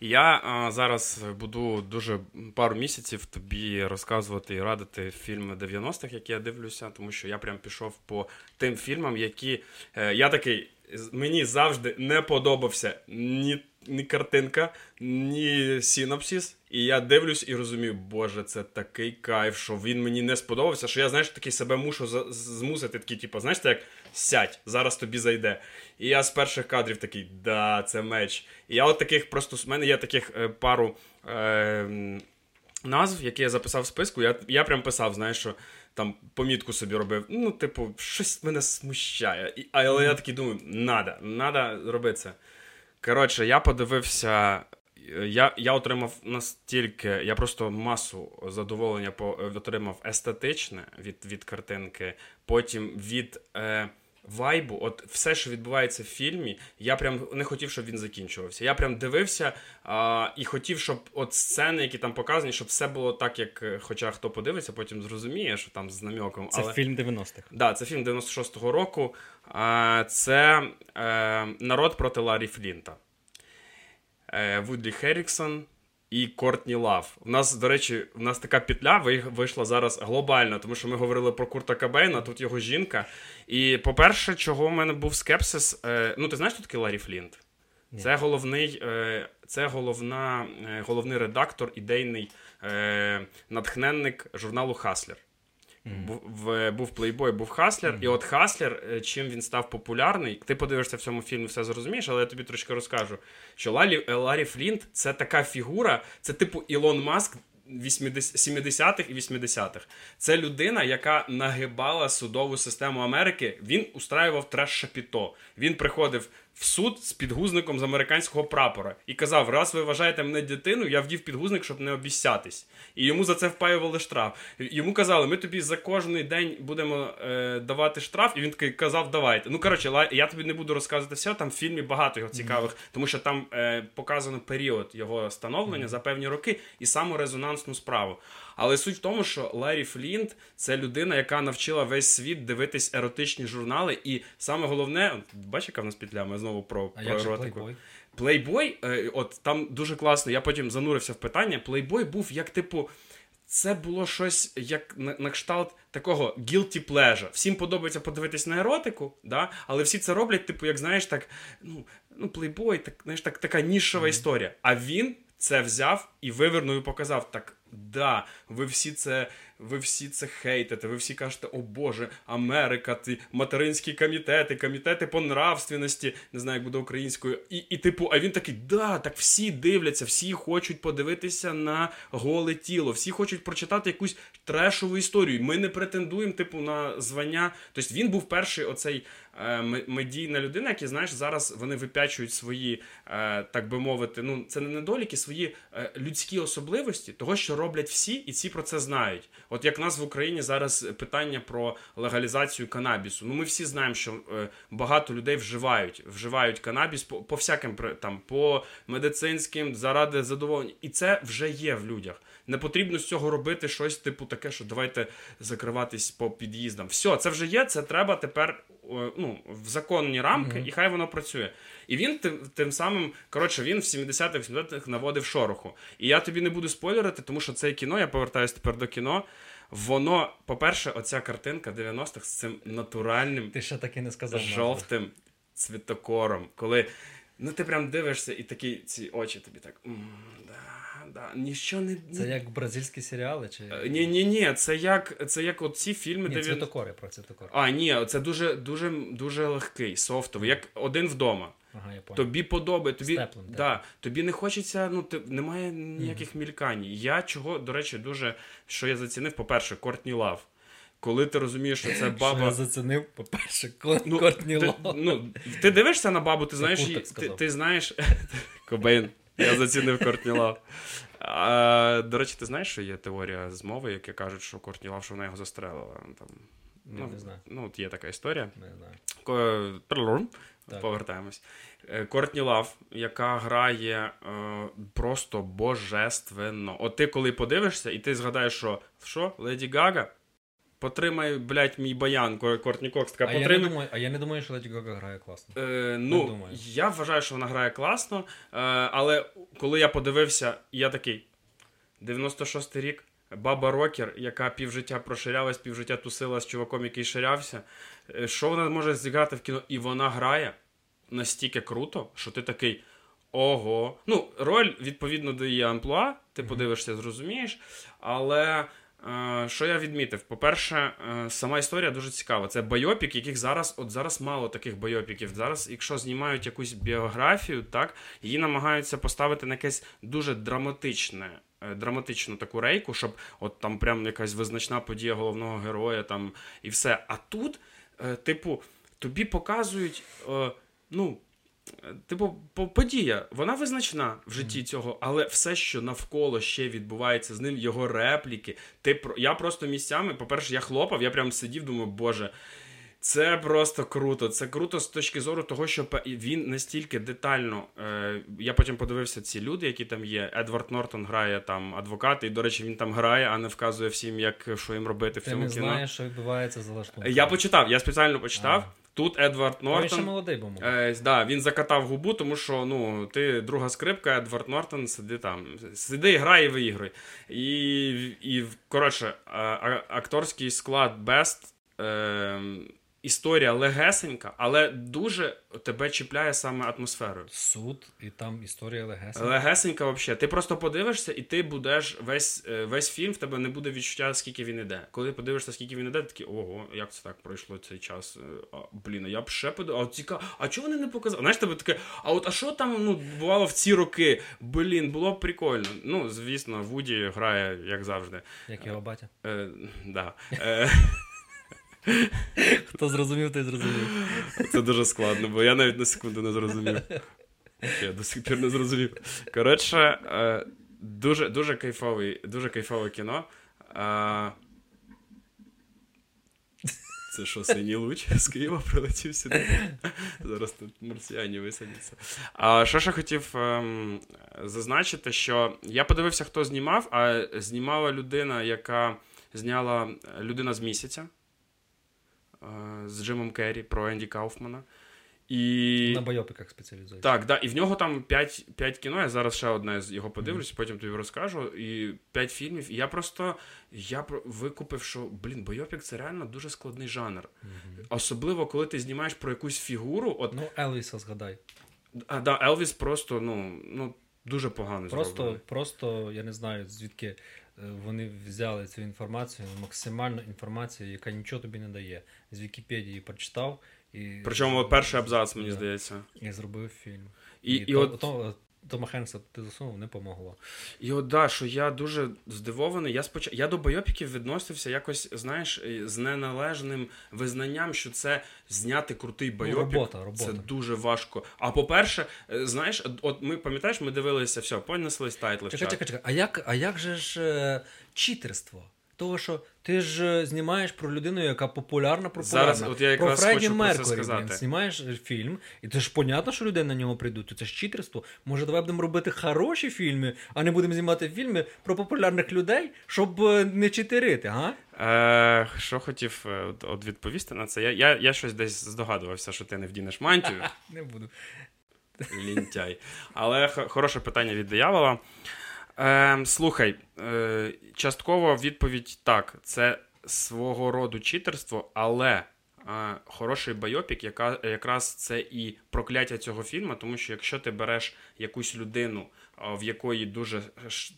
Я а, зараз буду дуже пару місяців тобі розказувати і радити фільми 90-х, які я дивлюся, тому що я прям пішов по тим фільмам, які е, я такий. Мені завжди не подобався ні ні картинка, ні синопсис. І я дивлюсь і розумію, боже, це такий кайф, що він мені не сподобався, що я, знаєш, такий себе мушу змусити, такий, типу, знаєш, як сядь, зараз тобі зайде. І я з перших кадрів такий, да, це меч. І я от таких просто в мене є таких е, пару е, назв, які я записав в списку. Я я прям писав, знаєш, що там помітку собі робив. Ну, типу, щось мене смущає. І, Але я такий думаю, надо, надо робити це. Коротше, я подивився. Я я отримав настільки, я просто масу задоволення по, отримав естетичне від від картинки, потім від е, вайбу. От все, що відбувається в фільмі, я прям не хотів, щоб він закінчувався. Я прям дивився а, і хотів, щоб от сцени, які там показані, щоб все було так, як. Е, хоча хто подивиться, потім зрозуміє, що там з намеком. Це Але... фільм 90-х. Да, це фільм 96-го року. А, Це е, народ проти Ларі Флінта. Е, Вудлі Херріксон і Кортні Лав. У нас, до речі, у нас така петля вийшла зараз глобально, тому що ми говорили про Курта Кабейна, тут його жінка. І, по-перше, чого в мене був скепсис. Е, ну, ти знаєш, тут Ларі Флінт? Ні. Це головний е, це головна, головний редактор, ідейний натхненник журналу Хаслер. Mm. Був плейбой, був Хаслер, mm. і от Хаслер, е, чим він став популярний, ти подивишся в цьому фільмі, все зрозумієш, але я тобі трошки розкажу. Що Ларі, Ларі Флінт це така фігура, це типу Ілон Маск 70-х і 80-х. Це людина, яка нагибала судову систему Америки. Він устраював треш шапіто. Він приходив в суд з підгузником з американського прапора і казав: раз ви вважаєте мене дитиною, я вдів підгузник, щоб не обіцятись. І йому за це впаювали штраф. Йому казали, ми тобі за кожний день будемо е, давати штраф, і він казав, давайте. Ну коротше, я тобі не буду розказувати все. Там в фільмі багато його цікавих, mm-hmm. тому що там е, показано період його становлення mm-hmm. за певні роки і саму резонансну справу. Але суть в тому, що Ларі Флінт це людина, яка навчила весь світ дивитись еротичні журнали. І саме головне, бачиш, яка в нас петля, ми знову про, а про еротику. Плейбой, от там дуже класно. Я потім занурився в питання. Плейбой був як типу. Це було щось як на, на кшталт такого guilty pleasure. Всім подобається подивитись на еротику, да? але всі це роблять, типу, як знаєш, так, ну, ну, плейбой, так, знаєш, так, така нішова mm-hmm. історія. А він це взяв і вивернув і показав так. Да, ви всі це ви всі це хейтите, ви всі кажете, о Боже, Америка, ти материнські комітети, комітети по нравственности, не знаю, як буде українською. І, і типу, а він такий, да, так всі дивляться, всі хочуть подивитися на голе тіло, всі хочуть прочитати якусь трешову історію. Ми не претендуємо, типу, на звання. Тобто він був перший оцей медійна людина, які знаєш, зараз вони випячують свої, е, так би мовити, ну це не недоліки, свої е, людські особливості, того, що роблять всі, і всі про це знають. От як нас в Україні зараз питання про легалізацію канабісу. Ну ми всі знаємо, що багато людей вживають, вживають канабіс по, по всяким там, по медицинським, заради задоволення, і це вже є в людях. Не потрібно з цього робити щось, типу, таке, що давайте закриватись по під'їздам. Все, це вже є. Це треба тепер ну, в законні рамки, mm-hmm. і хай воно працює. І він тим, тим самим, коротше, він в 70-х 80-х наводив шороху. І я тобі не буду спойлерити, тому що це кіно, я повертаюся тепер до кіно. Воно, по-перше, оця картинка 90-х з цим натуральним Ти ще таки не сказав жовтим цвітокором. Коли ну ти прям дивишся, і такі ці очі тобі так. да да, ніщо не... Це як бразильські серіали? чи... Е, ні, ні, ні, це як це як от ці фільми, ні, де цвітокори, про цвітокори. А, ні, це дуже дуже, дуже легкий, софтовий, як один вдома. Ага, я Тобі подобається, тобі теплим, да, тобі не хочеться, ну ти немає ніяких mm-hmm. мількань. Я чого, до речі, дуже що я зацінив, по-перше, Кортні Лав. Коли ти розумієш, що це баба. Що я зацінив, по-перше, ну, Кортні Лав. Ну, ти дивишся на бабу, ти знаєш, ти, ти знаєш. *laughs* Кобейн. Я зацінив Кортні Лав. А, До речі, ти знаєш, що є теорія змови, яка кажуть, що Кортні Лав, що вона його застрелила. Там, ну, Не знаю. Ну, от є така історія. Не знаю. Повертаємось. Е, Кортні Лав, яка грає е, просто божественно. От ти коли подивишся, і ти згадаєш, що що, Леді Гага? Потримай, блядь, мій баян, Кортні Кокс така а потримай. Я не думаю, а я не думаю, що Леді Гага грає класно. Е, Ну, я вважаю, що вона грає класно. Е, але коли я подивився, я такий: 96-й рік, баба Рокер, яка півжиття проширялась, півжиття тусила з чуваком, який ширявся. Е, що вона може зіграти в кіно? І вона грає настільки круто, що ти такий. Ого. Ну, роль відповідно до її амплуа, ти mm-hmm. подивишся, зрозумієш. Але що я відмітив? По-перше, е, сама історія дуже цікава. Це байопік, яких зараз от зараз мало таких байопіків. Зараз, якщо знімають якусь біографію, так її намагаються поставити на якесь дуже драматичне. Е, драматичну таку рейку, щоб от там прям якась визначна подія головного героя там і все. А тут, типу, тобі показують, ну, Типу, подія, вона визначна в житті цього, але все, що навколо ще відбувається з ним, його репліки. Ти Я просто місцями, по-перше, я хлопав, я прям сидів, думаю, боже, це просто круто. Це круто з точки зору того, що він настільки детально. Е, Я потім подивився ці люди, які там є. Едвард Нортон грає там адвоката, і, до речі, він там грає, а не вказує всім, як що їм робити Ти в цьому не кіно. Ти знаєш, що відбувається за лаштунком. Я почитав, я спеціально почитав. А. Тут Едвард Нортон. Він ще молодий був. Е, да, Він закатав губу, тому що ну, ти друга скрипка, Едвард Нортон сиди там. Сиди, грай і виігруй. І, і коротше, акторський склад Best. Е, історія легесенька, але дуже тебе чіпляє саме атмосферою. Суд, і там історія легесенька. Легесенька, взагалі. Ти просто подивишся, і ти будеш весь е, весь фільм, в тебе не буде відчуття, скільки він іде. Коли подивишся, скільки він іде, ти такий, ого, як це так пройшло цей час? Е, а, Блін, а я б ще подивив. А цікаво, а чого вони не показали? Знаєш, тебе таке, а от а що там ну, бувало в ці роки? Блін, було б прикольно. Ну, звісно, Вуді грає, як завжди. Як його батя. Е, да. е, *laughs* Хто зрозумів, той зрозумів. Це дуже складно, бо я навіть на секунду не зрозумів. Я до сих пір не зрозумів. Коротше, е, дуже дуже кайфовий, дуже кайфове кіно. Е, Це що, синій луч з Києва прилетів сюди? Зараз тут марсіані висадяться. А що ще хотів ем, зазначити, що я подивився, хто знімав, а знімала людина, яка зняла людина з місяця з Джимом Керрі про Енді Кауфмана. І... На байопіках спеціалізується. Так, да, і в нього там 5, 5 кіно. Я зараз ще одне з його подивлюсь, mm-hmm. потім тобі розкажу. І 5 фільмів. І я просто я викупив, що блін, бойопік це реально дуже складний жанр. Mm-hmm. Особливо, коли ти знімаєш про якусь фігуру. От... Ну, Елвіса згадай. А, да, Елвіс просто, ну, ну, дуже погано просто, зроблений. Просто, я не знаю, звідки е, вони взяли цю інформацію, максимальну інформацію, яка нічого тобі не дає. З Вікіпедії прочитав. І Причому перший абзац, мені да. здається. І зробив фільм. І, і, і то, от... то, Тома Хенкса ти засунув, не помогло. І от да, що я дуже здивований. Я споч... я до бойопіків відносився якось, знаєш, з неналежним визнанням, що це зняти крутий бойопік. Ну, робота, робота. Це дуже важко. А по-перше, знаєш, от ми пам'ятаєш, ми дивилися, все, понеслись тайтли. Чекай, чекай, чекай. А як, а як же ж е, читерство? Того, що ти ж знімаєш про людину, яка популярна, популярна. Зараз, от я якраз про Фредді хочу Меркурі, про це сказати. Блін, знімаєш фільм, і це ж понятно, що люди на нього прийдуть. Це ж читерство. Може, давай будемо робити хороші фільми, а не будемо знімати фільми про популярних людей, щоб не читерити, га? Е, Що хотів от відповісти на це? Я я, я щось десь здогадувався, що ти не вдінеш мантію. *laughs* Не буду. Лінтяй. Але хороше питання від диявола. Е, Слухай, е, частково відповідь так, це свого роду читерство, але е, хороший байопік, яка, якраз це і прокляття цього фільму, тому що якщо ти береш якусь людину, в якої дуже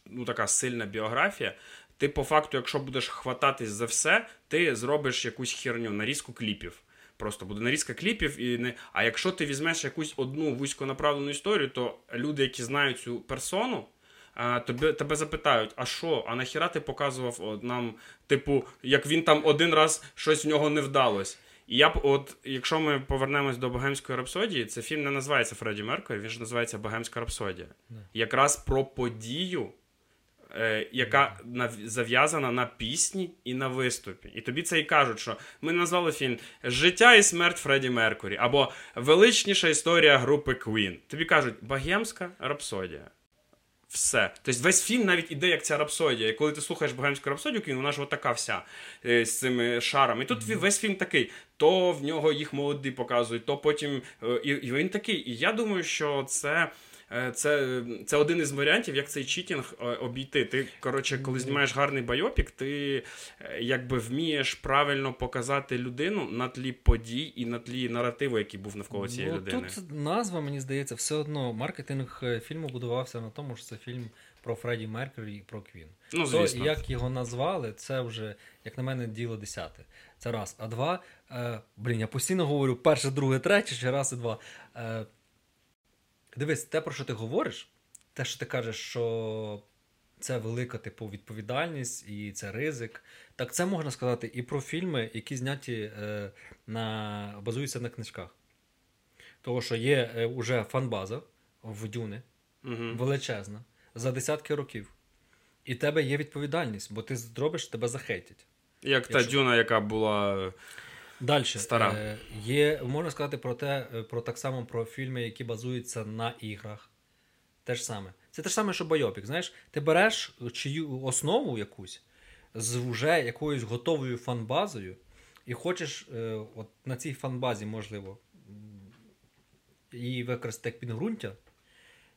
ну, така сильна біографія, ти по факту, якщо будеш хвататись за все, ти зробиш якусь херню, нарізку кліпів. Просто буде нарізка кліпів, і не. А якщо ти візьмеш якусь одну вузьконаправлену історію, то люди, які знають цю персону, а, тебе тебе запитають, а що, а нахіра ти показував от, нам, типу, як він там один раз щось в нього не вдалось. І я б, от, якщо ми повернемось до Богемської рапсодії, це фільм не називається Фредді Меркурі, він ж називається Богемська рапсодія. Не. Якраз про подію, е, яка на, зав'язана на пісні і на виступі. І тобі це і кажуть, що ми назвали фільм Життя і смерть Фредді Меркурі або Величніша історія групи Queen. Тобі кажуть, Богемська рапсодія. Все. Тобто весь фільм навіть іде як ця рапсодія. І коли ти слухаєш Богемську рапсодію, вона ж отака вся е, з цими шарами. І тут mm-hmm. весь фільм такий. То в нього їх молоді показують, то потім. Е, і, і він такий. І я думаю, що це. Е, це це один із варіантів, як цей читінг е, обійти. Ти, коротше, коли знімаєш гарний байопік, ти е, якби вмієш правильно показати людину на тлі подій і на тлі наративу, який був навколо цієї ну, людини. Тут назва, мені здається, все одно маркетинг фільму будувався на тому, що це фільм про Фредді Меркурі і про Квін. Ну, звісно. То, як його назвали, це вже, як на мене, діло десяте. Це раз. А два, е, блін, я постійно говорю перше, друге, третє, ще раз і два. Е, Дивись, те, про що ти говориш, те, що ти кажеш, що це велика типу відповідальність і це ризик. Так це можна сказати і про фільми, які зняті е, на базуються на книжках. Того, що є е, уже фанбаза в Дюни, угу. величезна, за десятки років. І тебе є відповідальність, бо ти зробиш, тебе захейтять. Як Якщо... та Дюна, яка була. Далі Стара. Е, є, можна сказати про те, е, про так само про фільми, які базуються на іграх. Те ж саме. Це те ж саме, що Байопік. Знаєш, ти береш чию основу якусь з вже якоюсь готовою фанбазою, і хочеш е, от на цій фанбазі, можливо, її використати як підґрунтя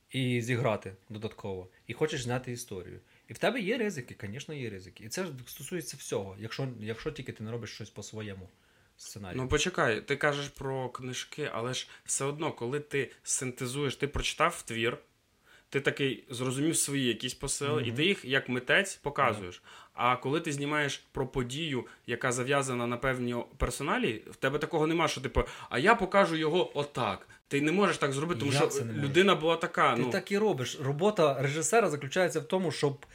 і зіграти додатково. І хочеш зняти історію. І в тебе є ризики, звісно, є ризики. І це стосується всього, якщо якщо тільки ти не робиш щось по-своєму сценарій. Ну почекай, ти кажеш про книжки, але ж все одно, коли ти синтезуєш, ти прочитав твір, ти такий зрозумів свої якісь посили, і ти їх як митець показуєш. А коли ти знімаєш про подію, яка зав'язана на певні персоналі, в тебе такого нема, що типу, а я покажу його отак. Ти не можеш так зробити, тому Як що людина була така. Ти ну, так і робиш. Робота режисера заключається в тому, щоб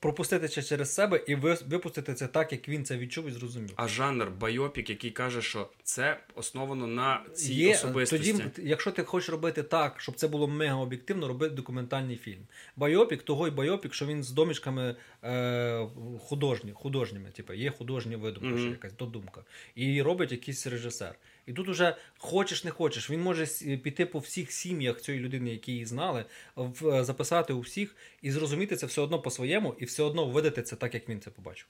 пропустити це через себе і випустити це так, як він це відчув і зрозумів. А жанр байопік, який каже, що це основано на цій Є, особистості. тоді, якщо ти хочеш робити так, щоб це було мега об'єктивно, роби документальний фільм. Байопік, того й байопік, що він з домішками е, художні, художніми. Типу, є художня видумка, Мгм. ще якась додумка. І робить якийсь режисер. І тут уже хочеш не хочеш, він може піти по всіх сім'ях цієї людини, які її знали, в, е, записати у всіх і зрозуміти це все одно по-своєму, і все одно видати це так, як він це побачив.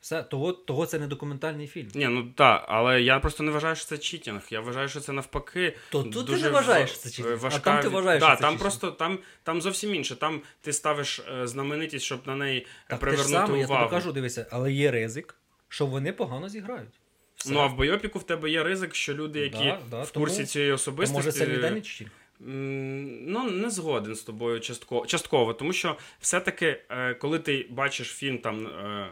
Все, того, того це не документальний фільм. Ні, ну так, але я просто не вважаю, що це читінг. Я вважаю, що це навпаки. То тут ти не вважаєш, ва- що це читінг, а там ти вважаєш, да, що це там читінг. просто там, там зовсім інше. Там ти ставиш е, знаменитість, щоб на неї е, Так, те ж привернути саме, я увагу. тобі кажу, дивися, але є ризик, що вони погано зіграють. Все. Ну а в бойопіку в тебе є ризик, що люди, які Да, да, в курсі тому- цієї То особистості. може це ніде не Ну, не згоден з тобою частково, частково тому що все-таки, е, коли ти бачиш фільм, там е,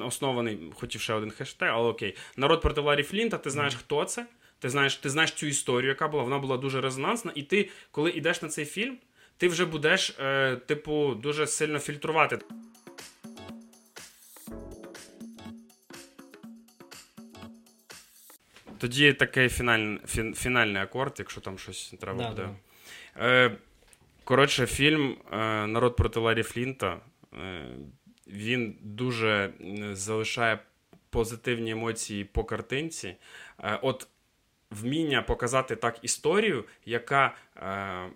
оснований, хотів ще один хештег, але окей, народ проти Ларі Флінта, ти знаєш, хто це, ти знаєш, ти знаєш цю історію, яка була, вона була дуже резонансна, і ти, коли йдеш на цей фільм, ти вже будеш, е, типу, дуже сильно фільтрувати. Тоді такий фінальний, фін, фінальний акорд, якщо там щось треба Да, буде. да. Е, коротше, фільм е, Народ проти Ларі Флінта. Е, він дуже залишає позитивні емоції по картинці. Е, от вміння показати так історію, яка е,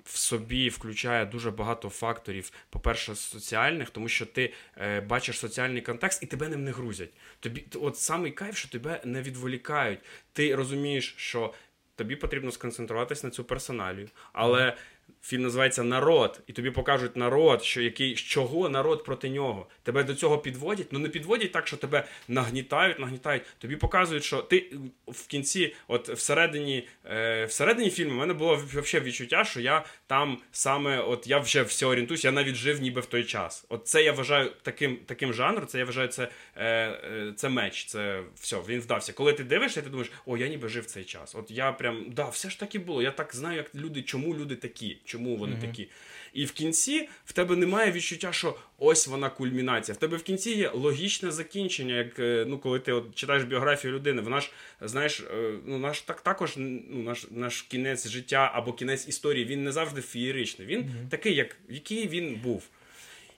в собі включає дуже багато факторів, по-перше, соціальних, тому що ти е, бачиш соціальний контекст і тебе ним не грузять. Тобі от самий кайф, що тебе не відволікають. Ти розумієш, що тобі потрібно сконцентруватись на цю персоналію, але. Фільм називається Народ, і тобі покажуть народ, що який з чого народ проти нього. Тебе до цього підводять, ну не підводять так, що тебе нагнітають, нагнітають. Тобі показують, що ти в кінці, от всередині, е, всередині фільму, в мене було взагалі відчуття, що я там саме, от я вже все орієнтуюсь, я навіть жив ніби в той час. От це я вважаю таким, таким жанром, це я вважаю, це, е, е, це меч, це все, він вдався. Коли ти дивишся, ти думаєш, о, я ніби жив цей час. От я прям, да, все ж таки було. Я так знаю, як люди, чому люди такі, чому вони такі. І в кінці в тебе немає відчуття, що ось вона кульмінація. В тебе в кінці є логічне закінчення, як е, ну, коли ти от читаєш біографію людини, вона ж, знаєш, е, ну наш так також ну, наш, наш кінець життя або кінець історії, він не завжди феєричний. Він такий, як який він був.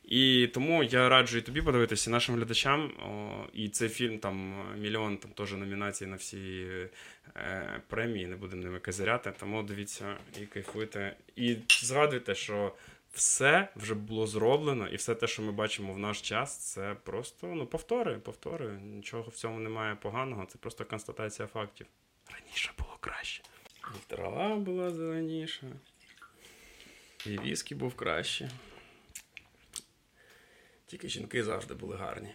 І тому я раджу і тобі подивитися і нашим глядачам. О, і цей фільм там мільйон там теж номінацій на всі е, премії, не будемо ними казиряти. Тому дивіться і кайфуйте. І згадуйте, що все вже було зроблено, і все те, що ми бачимо в наш час, це просто ну, повтори, повтори. Нічого в цьому немає поганого, це просто констатація фактів. Раніше було краще. І трава була зеленіша, і віскі був краще. Тільки жінки завжди були гарні.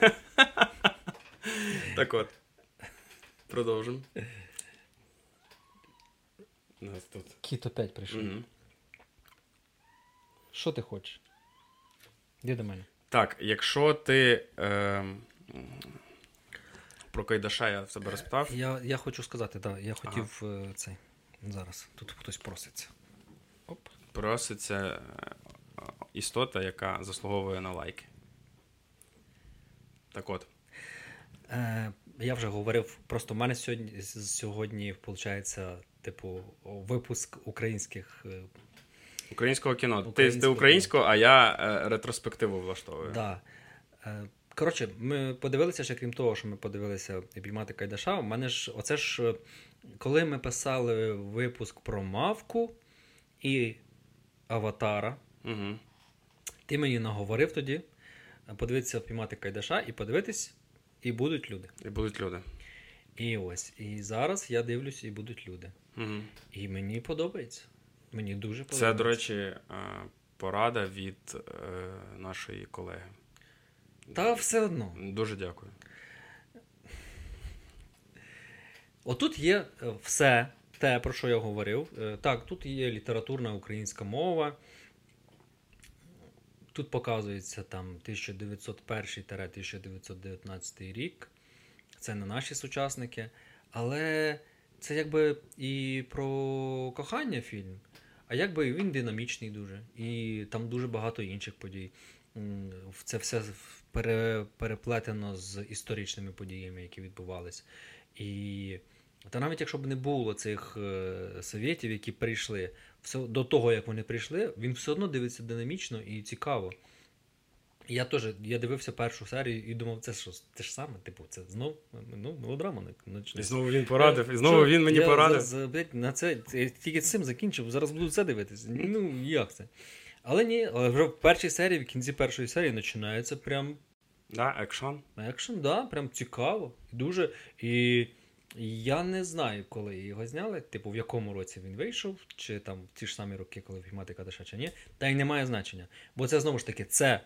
*laughs* так от. Продовжимо. Нас тут. Кіт опять прийшов. Мгм. Що ти хочеш? Іди до мене. Так, якщо ти. Е, про Кайдаша я в себе розпитав. Я, я хочу сказати, так, да, я хотів е, цей. Зараз. Тут хтось проситься. Оп. Проситься е, істота, яка заслуговує на лайки. Так от. Е, я вже говорив, просто в мене сьогодні, сьогодні виходить, типу, випуск українських. е, Українського кіно. Ти, ти Українського українського, а я е, ретроспективу влаштовую. Да. Е, Коротше, ми подивилися, ще крім того, що ми подивилися «Обіймати Кайдаша. У мене ж, оце ж, е, коли ми писали випуск про мавку і Аватара, Угу. ти мені наговорив тоді е, подивитися «Обіймати Кайдаша і подивитись, і будуть люди. І будуть люди. І ось. І зараз я дивлюсь, і будуть люди. Угу. І мені подобається. Мені дуже подобається. Це, до речі, е, порада від е, нашої колеги. Та все одно. Дуже дякую. Отут є все те, про що я говорив. Е, Так, тут є літературна українська мова. Тут показується там 1901-1919 рік. Це не наші сучасники. Але це якби і про кохання фільм. А якби він динамічний дуже. І там дуже багато інших подій. Це все переплетено з історичними подіями, які відбувались. І та навіть якщо б не було цих е, совєтів, які прийшли, все, до того, як вони прийшли, він все одно дивиться динамічно і цікаво. Я теж я дивився першу серію і думав, це що те ж саме, типу, це знов ну, мелодрама. І знову він порадив, і знову Що? він мені я порадив. Зараз, блядь, на це я тільки з цим закінчив, зараз буду це дивитися. Ну, як це? Але ні, але вже в першій серії, в кінці першої серії починається прям Да, екшен, да, прям цікаво. І дуже. І я не знаю, коли його зняли, типу, в якому році він вийшов, чи там в ті ж самі роки, коли піймати Кадаша, чи ні. Та й немає значення. Бо це знову ж таки, це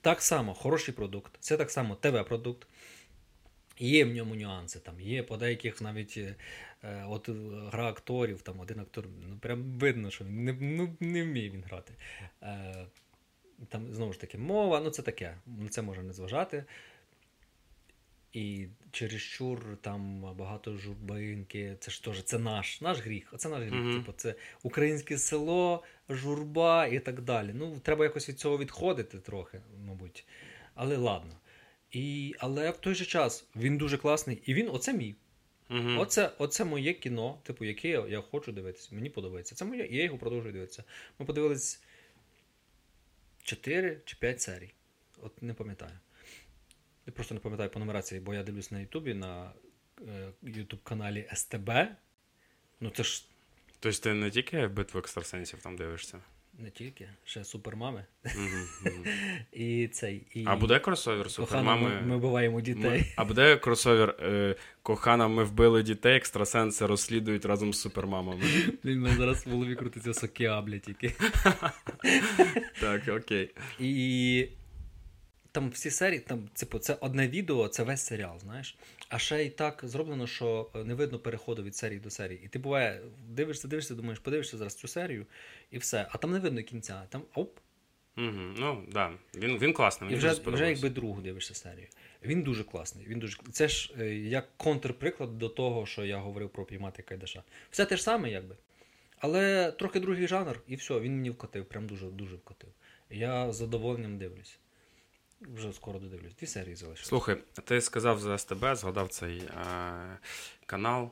так само хороший продукт, це так само ТВ-продукт. Є в ньому нюанси, там є по деяких навіть е, е, от е, гра акторів, там один актор, ну прям видно, що він не, ну, не вміє він грати. Е, там знову ж таки мова, ну це таке, на це можна не зважати. І чересчур там багато журбинки, це ж теж це наш, наш гріх. Оце наш гріх. Мгм. Типу, це українське село, журба і так далі. Ну, треба якось від цього відходити трохи, мабуть. Але ладно. І, але в той же час він дуже класний, і він оце мій. Угу. Оце, оце моє кіно, типу, яке я, я хочу дивитися. Мені подобається. Це моє, і я його продовжую дивитися. Ми подивились 4 чи 5 серій. От не пам'ятаю. Я просто не пам'ятаю по нумерації, бо я дивлюсь на Ютубі на е, Ютуб каналі СТБ. Ну це ж Тобто ти не тільки битву екстрасенсів там дивишся. не тільки, ще супермами. Мгм. *laughs* І цей. І А буде кросовер супермами? ми, ми вбиваємо Ми- дітей. А буде кросовер е, Кохана, ми вбили дітей, екстрасенси розслідують разом з супермамами. *laughs* Він мене зараз в голові крутиться сокіаблі тільки. *laughs* Так, окей. І там всі серії, там, типу, це одне відео, це весь серіал, знаєш. А ще й так зроблено, що е, не видно переходу від серії до серії. І ти буває, дивишся, дивишся, думаєш, подивишся зараз цю серію, і все. А там не видно кінця. Там оп, Угу. Ну, да. Він, він класний. і вже, вже якби другу дивишся серію. Він дуже класний. Він дуже... Це ж е, як контрприклад до того, що я говорив про піймати Кайдаша. Все те ж саме, якби. Але трохи другий жанр, і все, він мені вкотив, прям дуже дуже вкотив. Я з задоволенням дивлюсь. Вже скоро додивлюсь. Дві серії залишилось. Слухай, ти сказав за СТБ, згадав цей е, канал.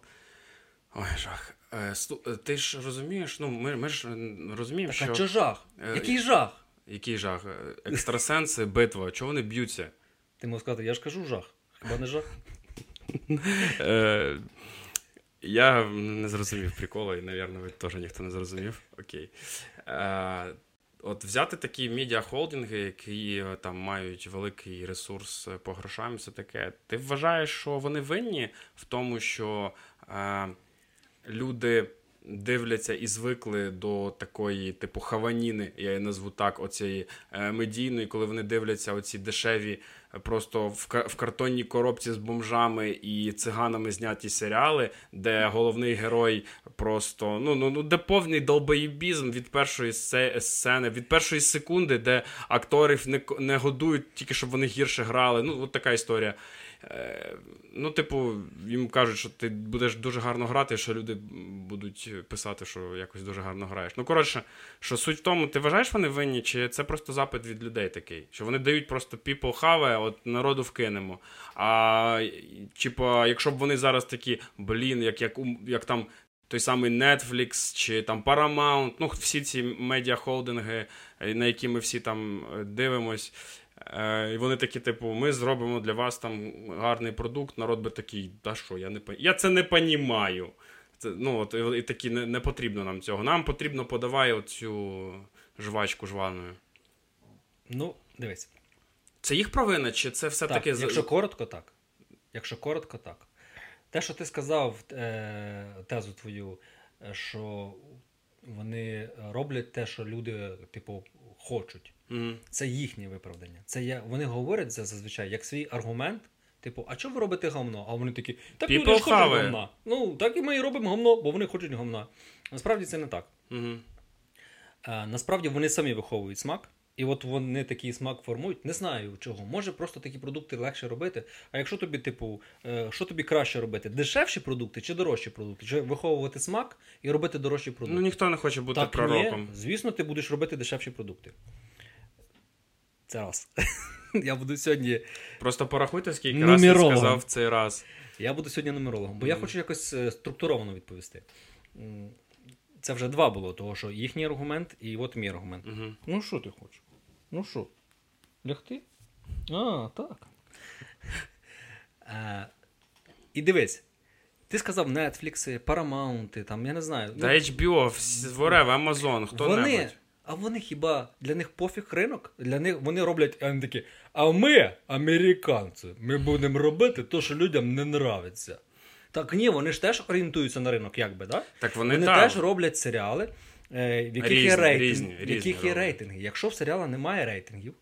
Ой, жах. Е, слу- е, ти ж розумієш, ну ми, ми ж розуміємо, Так, а що. що жах? Е, Який жах? Який жах? Е, Екстрасенси, битва, чого вони б'ються? Ти мав сказати, я ж кажу жах. Хіба не жах? Е, я не зрозумів приколу, і, мабуть, теж ніхто не зрозумів. Окей. Е, от взяти такі медіахолдинги, які е, там мають великий ресурс е, по грошам, все таке. Ти вважаєш, що вони винні в тому, що е, люди. Дивляться і звикли до такої, типу, хаваніни, я її назву так, оцієї е, медійної, коли вони дивляться оці дешеві, просто в, ка- в картонній коробці з бомжами і циганами зняті серіали, де головний герой просто ну, ну, ну де повний долбоєбізм від першої сцени, від першої секунди, де акторів не, не годують, тільки щоб вони гірше грали. Ну, от така історія. Е, ну, типу, їм кажуть, що ти будеш дуже гарно грати, що люди будуть писати, що якось дуже гарно граєш. Ну, коротше, що суть в тому, ти вважаєш вони винні, чи це просто запит від людей такий? Що вони дають просто people have, от народу вкинемо. А типу, якщо б вони зараз такі, блін, як, як, як там. Той самий Netflix чи там Paramount, ну всі ці медіахолдинги, е, на які ми всі там е, дивимось. Е, і вони такі, типу, ми зробимо для вас там гарний продукт. Народ би такий, та що, я не я це не понімаю. Це, ну, от, і, і такі не, не потрібно нам цього. Нам потрібно подавай оцю жвачку жваною. Ну, дивись. Це їх провина, чи це все-таки якщо коротко, так. Якщо коротко, так. Те, що ти сказав, е, тезу твою, е, що вони роблять те, що люди, типу, хочуть. Мгм. Це їхнє виправдання. Це я, вони говорять це зазвичай як свій аргумент. Типу, а чого ви робите говно? А вони такі, так люди ж хочуть it. Ну, так і ми і робимо говно, бо вони хочуть говна. Насправді це не так. Мгм. Е, насправді вони самі виховують смак, і от вони такий смак формують. Не знаю чого. Може просто такі продукти легше робити. А якщо тобі, типу, е, що тобі краще робити? Дешевші продукти чи дорожчі продукти? Чи виховувати смак і робити дорожчі продукти? Ну ніхто не хоче бути так, пророком. Ні, звісно, ти будеш робити дешевші продукти. Це раз. *laughs* Я буду сьогодні. Просто порахуйте, скільки раз ти сказав цей раз. Я буду сьогодні нумерологом, бо я хочу якось е, структуровано відповісти. Це вже два було, того що їхній аргумент і от мій аргумент. Мгм. Ну що ти хочеш? Ну що? Лягти? А, так. Е, і дивись, ти сказав Netflix, Paramount, там, я не знаю. Та HBO, whatever, Amazon, хто вони. А вони хіба для них пофіг ринок? Для них вони роблять, а вони такі, а ми, американці, ми будемо робити те, що людям не нравиться. Так ні, вони ж теж орієнтуються на ринок, якби, да? Так вони, Вони теж роблять серіали, е, в яких Різні, є рейтинг, різні, в різні є рейтинги. Якщо в серіала немає рейтингів,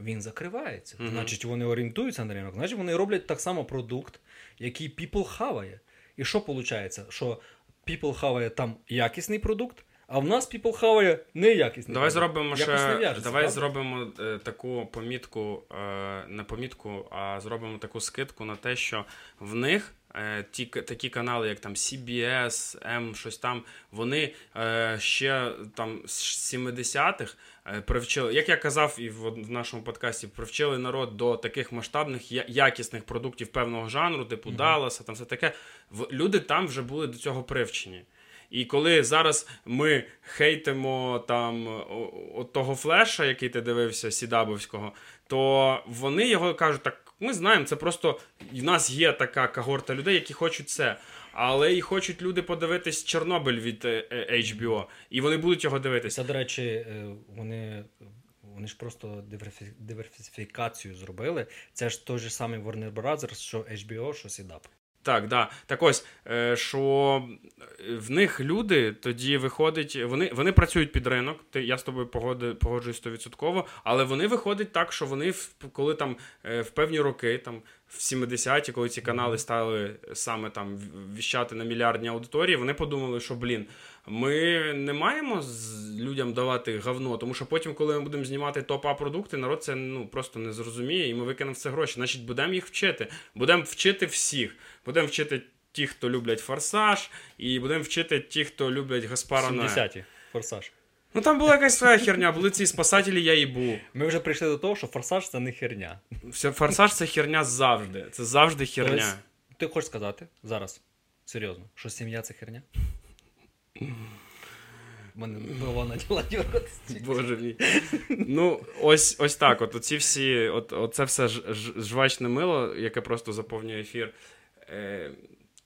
він закривається. Мгм. Значить, вони орієнтуються на ринок, значить вони роблять так само продукт, який people хаває. І що виходить? Що people хаває там якісний продукт, а в нас people хаває неякісний Давай зробимо Якось ще. не давай правда? зробимо е, таку помітку, е, не помітку, а зробимо таку скидку на те, що в них е, ті такі канали, як там CBS, M, щось там, вони е, ще там з 70-х е, привчили, як я казав і в, в нашому подкасті, привчили народ до таких масштабних якісних продуктів певного жанру, типу Мгм. Далласа, там все таке. В, люди там вже були до цього привчені. І коли зараз ми хейтимо там от того флеша, який ти дивився, Сідабовського, то вони його кажуть, так ми знаємо, це просто в нас є така когорта людей, які хочуть це. Але і хочуть люди подивитись Чорнобиль від е, е, HBO, і вони будуть його дивитися. Це, до речі, е, вони, вони ж просто диверсифікацію зробили. Це ж той же самий Warner Brothers, що HBO, що CDAP. Так, да. Так ось, е, що в них люди тоді виходить, вони, вони працюють під ринок, ти, я з тобою погоди, погоджуюсь 100%, але вони виходять так, що вони, в- коли там е, в певні роки, там в 70-ті, коли ці канали стали саме там віщати на мільярдні аудиторії, вони подумали, що блін, ми не маємо з людям давати говно, тому що потім, коли ми будемо знімати топ-А продукти, народ це ну просто не зрозуміє, і ми викинемо в це гроші. Значить, будемо їх вчити. Будемо вчити всіх. Будемо вчити ті, хто люблять форсаж, і будемо вчити ті, хто люблять Гаспара Ноя. 70-ті. Форсаж. Ну там була якась своя херня, були ці спасателі, я і був. Ми вже прийшли до того, що форсаж це не херня. Все, форсаж це херня завжди. Це завжди херня. Тобто, Ти хочеш сказати зараз, серйозно, що сім'я це херня? Мене голова почала дергатися. Боже мій. Ну, ось ось так. От оці всі, от, от це все ж, жвачне мило, яке просто заповнює ефір. Е,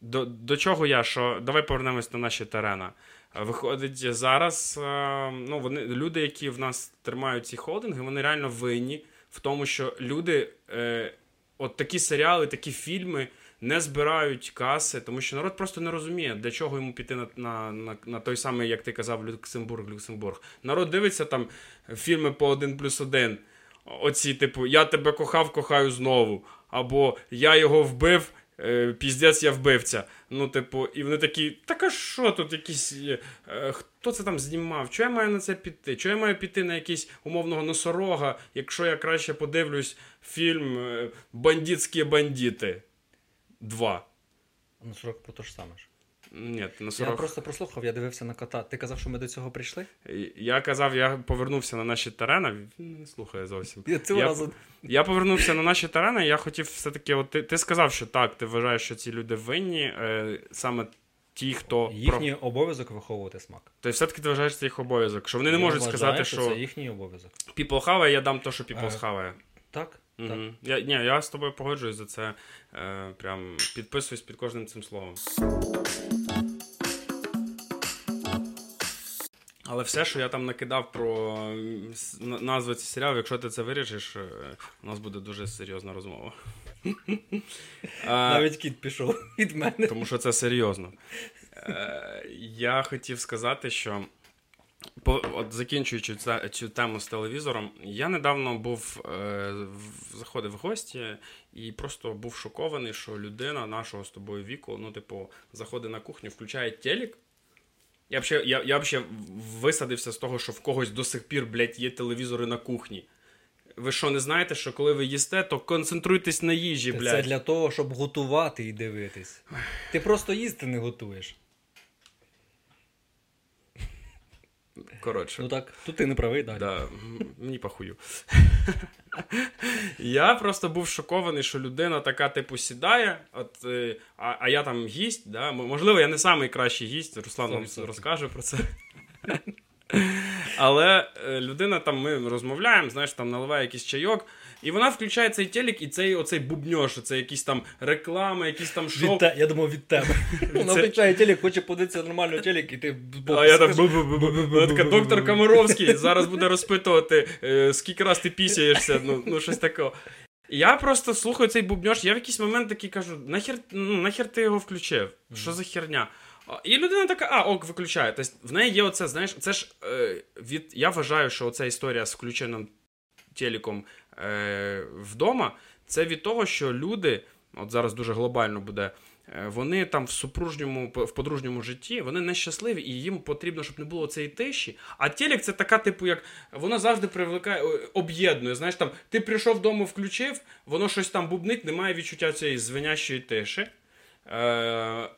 до, до чого я? Що давай повернемось на наші терена. Виходить, зараз е, ну, вони, люди, які в нас тримають ці холдинги, вони реально винні в тому, що люди, е, от такі серіали, такі фільми не збирають каси, тому що народ просто не розуміє, для чого йому піти на, на, на, на той самий, як ти казав, Люксембург, Люксембург. Народ дивиться там фільми по один плюс один. Оці, типу, я тебе кохав, кохаю знову. Або я його вбив, е, піздець, я вбивця. Ну, типу, і вони такі, так а що тут якісь. е, е, хто це там знімав? Чого я маю на це піти? Чого я маю піти на якийсь умовного носорога, якщо я краще подивлюсь фільм Бандитські бандити 2. Ну, срок про те ж саме ж. Ні, Я просто прослухав, я дивився на кота. Ти казав, що ми до цього прийшли? Я казав, я повернувся на наші терени. Він не слухає зовсім. Я цього Я- разу. Я повернувся на наші терени. Я хотів все-таки, от ти, ти сказав, що так, ти вважаєш, що ці люди винні, е, саме ті, хто про... Їхній обов'язок виховувати смак. Тобто все-таки ти вважаєш це їх обов'язок. Що вони не Я можуть вважаю, сказати, що, це їхній обов'язок. people хаває, я дам то, що people Е, схаває. Так? Я, ні, я з тобою погоджуюсь за це. Е, прям підписуюсь під кожним цим словом. Але все, що я там накидав про назви цих серіалів, якщо ти це вирішиш, е, у нас буде дуже серйозна розмова. *laughs* Навіть кіт пішов від мене. тому що це серйозно. Е, я хотів сказати, що от закінчуючи ця, цю тему з телевізором, я недавно був е, в, заходив в гості і просто був шокований, що людина нашого з тобою віку, ну, типу, заходить на кухню, включає телек. Я взагалі я, я взагалі висадився з того, що в когось до сих пір, блядь, є телевізори на кухні. Ви що, не знаєте, що коли ви їсте, то концентруйтесь на їжі, блядь. Це для того, щоб готувати і дивитись. Ти просто їсти не готуєш. Коротше. Ну так, тут ти не правий, далі. Да, мені похую. Я просто був шокований, що людина така, типу, сідає, от, е, а а я там гість. да? Можливо, я не найкращий гість, Руслан вам розкаже про це. Але е, людина там, ми розмовляємо, знаєш, там наливає якийсь чайок, і вона включає цей телек і цей оцей бубньош, це якісь там реклами, якісь там шоу. Від Я думав, від тебе. *laughs* Вона включає телек, хоче подивитися нормально телек, і ти А я так така доктор Комаровський зараз буде розпитувати, скільки раз ти пісяєшся, ну, щось такого. Я просто слухаю цей бубньош, я в якийсь момент такий кажу: нахер, ну, нахер ти його включив? Що за херня? І людина така, а, ок, виключає. Тобто в неї є оце, знаєш, це ж е, від. Я вважаю, що оця історія з включеним телеком е, вдома, це від того, що люди, от зараз дуже глобально буде, е, вони там в супружньому, в подружньому житті, вони нещасливі, і їм потрібно, щоб не було цієї тиші. А телек це така, типу, як воно завжди привлекає, об'єднує. Знаєш, там ти прийшов вдома, включив, воно щось там бубнить, немає відчуття цієї звенящої тиші. Е,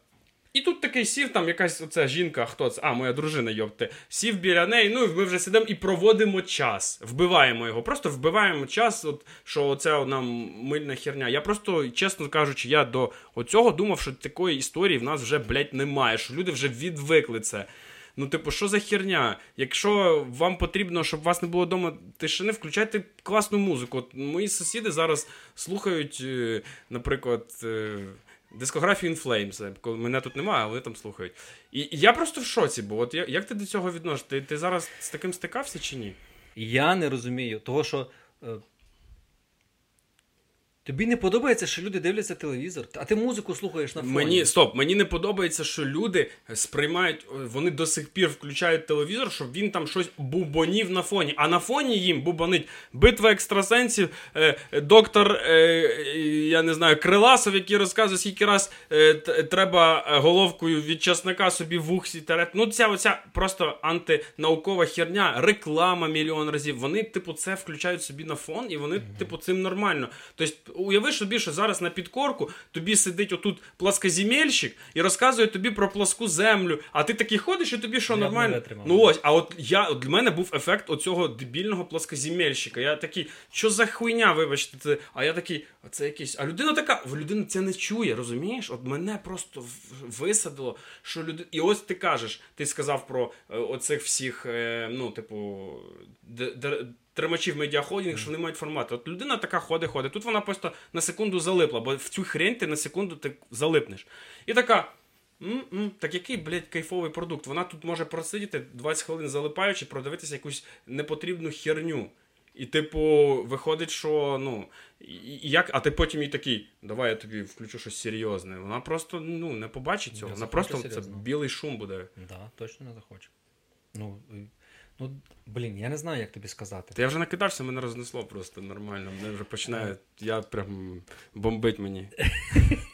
і тут такий сів, там якась оця жінка, хто це? А, моя дружина, йопте, сів біля неї, ну і ми вже сидимо і проводимо час. Вбиваємо його. Просто вбиваємо час, от, що оця нам мильна херня. Я просто, чесно кажучи, я до оцього думав, що такої історії в нас вже, блядь, немає, що люди вже відвикли це. Ну, типу, що за херня? Якщо вам потрібно, щоб вас не було вдома тишини, включайте класну музику. От Мої сусіди зараз слухають, е, наприклад. Е, Дискографію Flames, коли мене тут немає, але там слухають. І, я просто в шоці, бо от як ти до цього відносиш? Ти, ти зараз з таким стикався чи ні? Я не розумію, того що е, Тобі не подобається, що люди дивляться телевізор, а ти музику слухаєш на фоні. Мені стоп, мені не подобається, що люди сприймають, вони до сих пір включають телевізор, щоб він там щось бубонів на фоні. А на фоні їм бубонить битва екстрасенсів, е, доктор, е, я не знаю, Криласов, який розказує, скільки раз е, треба головкою від часника собі в ухсі терет. Ну, ця оця просто антинаукова херня, реклама мільйон разів. Вони, типу, це включають собі на фон, і вони, типу, цим нормально. Тобто уяви собі, що зараз на підкорку тобі сидить отут пласкоземельщик і розказує тобі про пласку землю. А ти такий ходиш, і тобі що нормально? Ну ось, а от я от для мене був ефект оцього дебільного пласкоземельщика. Я такий, що за хуйня, вибачте, це. А я такий, а це якийсь. А людина така, людина це не чує, розумієш? От мене просто висадило, що людина. І ось ти кажеш, ти сказав про е, оцих всіх, е, ну, типу, тримачів медіахолдинг, що вони мають формат. От людина така ходить, ходить. Тут вона просто на секунду залипла, бо в цю хрень ти на секунду ти залипнеш. І така. М-м, так який, блядь, кайфовий продукт? Вона тут може просидіти 20 хвилин залипаючи, продивитися якусь непотрібну херню. І, типу, виходить, що ну, і, як, а ти потім їй такий, давай я тобі включу щось серйозне. Вона просто ну, не побачить цього. Вона просто серйозно. це білий шум буде. Так, да, точно не захоче. Ну, Ну, блін, я не знаю, як тобі сказати. Та я вже накидався, мене рознесло просто нормально. Мене вже починає. Я прям бомбить мені. *laughs*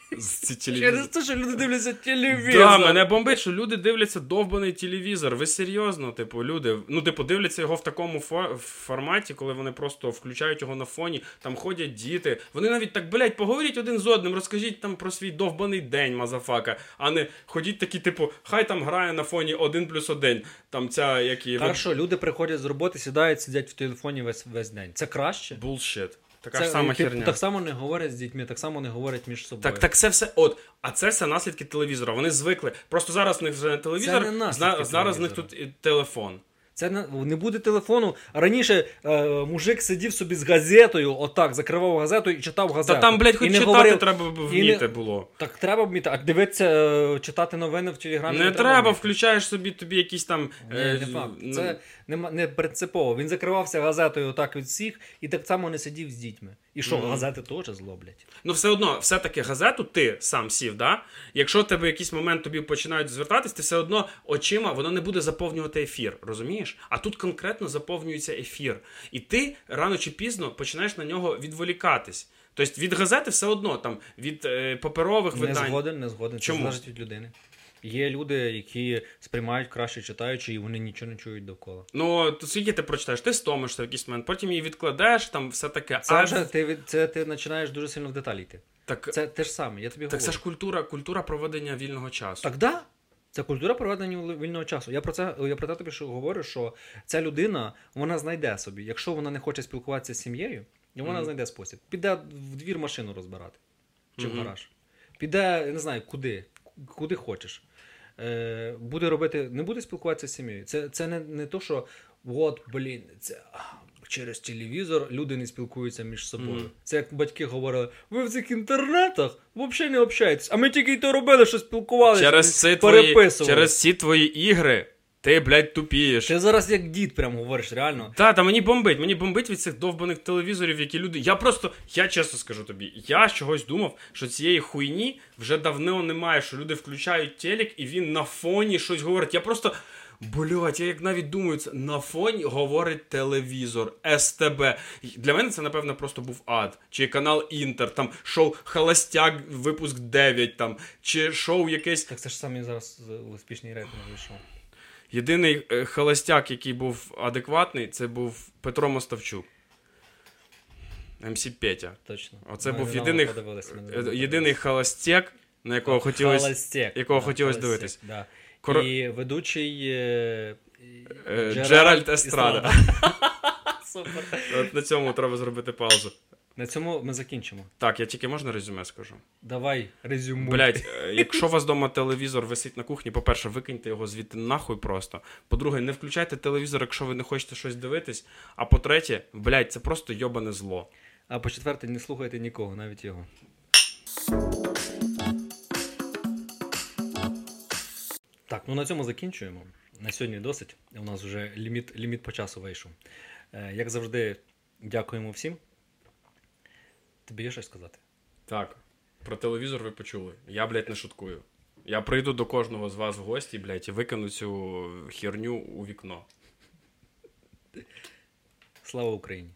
Через те, що люди дивляться телевізор. Да, мене бомбить, що люди дивляться довбаний телевізор. Ви серйозно, типу, люди. Ну, типу, дивляться його в такому фо- форматі, коли вони просто включають його на фоні, там ходять діти. Вони навіть так, блядь, поговоріть один з одним, розкажіть там про свій довбаний день, мазафака, а не ходіть такі, типу, хай там грає на фоні один плюс один. Там ця які. Хорошо, люди приходять з роботи, сідають, сидять в телефоні весь весь день. Це краще? Булшит. Така це, ж сама херня. Так само не говорять з дітьми, так само не говорять між собою. Так так це все. От, а це все наслідки телевізора. Вони звикли. Просто зараз в них вже не телевізор, це не зараз в них тут і телефон. Це не, буде телефону. Раніше е, мужик сидів собі з газетою, отак, закривав газету і читав газету. Та там, блядь, хоч читати говорив, треба вміти не... було. Так треба вміти. А дивитися, е, читати новини в телеграмі. Не, не треба, треба включаєш собі тобі якісь там. Е, не, не факт. Ну... Це не, не принципово. Він закривався газетою отак від всіх і так само не сидів з дітьми. І що, Мгм. газети теж злоблять. Ну, все одно, все-таки газету ти сам сів, да? Якщо в тебе якийсь момент тобі починають звертатись, ти все одно очима воно не буде заповнювати ефір, розумієш? А тут конкретно заповнюється ефір. І ти рано чи пізно починаєш на нього відволікатись. Тобто від газети все одно, там, від е, паперових Не видань. згоден, не згоден. Чому? Це залежить від людини. Є люди, які сприймають краще читаючи, і вони нічого не чують довкола. Ну, то скільки ти прочитаєш, ти стомишся в якийсь момент, потім її відкладеш, там все таке. Це а вже ти це ти починаєш дуже сильно в деталі йти. так, Це те ж саме, я тобі так говорю. це ж культура, культура проведення вільного часу. Так да. Це культура проведення вільного часу. Я про це я про те тобі що говорю, що ця людина вона знайде собі. Якщо вона не хоче спілкуватися з сім'єю, і вона Мгм. знайде спосіб. Піде в двір машину розбирати чи в гараж. Піде, не знаю, куди, куди хочеш. Е, буде робити, не буде спілкуватися з сім'єю. Це, це не, не то, що от, блін, це. Через телевізор люди не спілкуються між собою. Mm. Це як батьки говорили: ви в цих інтернетах взагалі не общаєтесь. А ми тільки й то робили, що спілкувалися. Через твої, через ці твої ігри ти, блядь, тупієш. Ти зараз як дід прям говориш, реально. Та, та мені бомбить, мені бомбить від цих довбаних телевізорів, які люди. Я просто, я чесно скажу тобі, я чогось думав, що цієї хуйні вже давно немає, що люди включають телек і він на фоні щось говорить. Я просто. Блять, я як навіть думаю, це на фоні говорить телевізор, СТБ. Для мене це, напевно, просто був ад. Чи канал Інтер, там шоу Холостяк, випуск 9, там, чи шоу якесь. Так це ж самі зараз з- успішний рейтинг вийшов. Єдиний е, холостяк, який був адекватний, це був Петро Мостовчук. МС Петя. Точно. Оце Ми був єдиний, е, єдиний холостяк, на якого хотілося. Якого Да, холостяк, дивитись. Да. Коро- І ведучий е, Е, Джеральд Естрада. *laughs* Супер. От на цьому треба зробити паузу. На цьому ми закінчимо. Так, я тільки можна резюме скажу. Давай резюмуй. Блять, *laughs* якщо у вас вдома телевізор висить на кухні, по-перше, викиньте його звідти нахуй просто. По-друге, не включайте телевізор, якщо ви не хочете щось дивитись. А по-третє, блять, це просто йобане зло. А по-четверте, не слухайте нікого, навіть його. Так, ну на цьому закінчуємо. На сьогодні досить. У нас вже ліміт, ліміт по часу вийшов. Е, як завжди, дякуємо всім. Тобі є щось сказати? Так, про телевізор ви почули. Я, блядь, не шуткую. Я прийду до кожного з вас в гості, блядь, і викину цю херню у вікно. Слава Україні!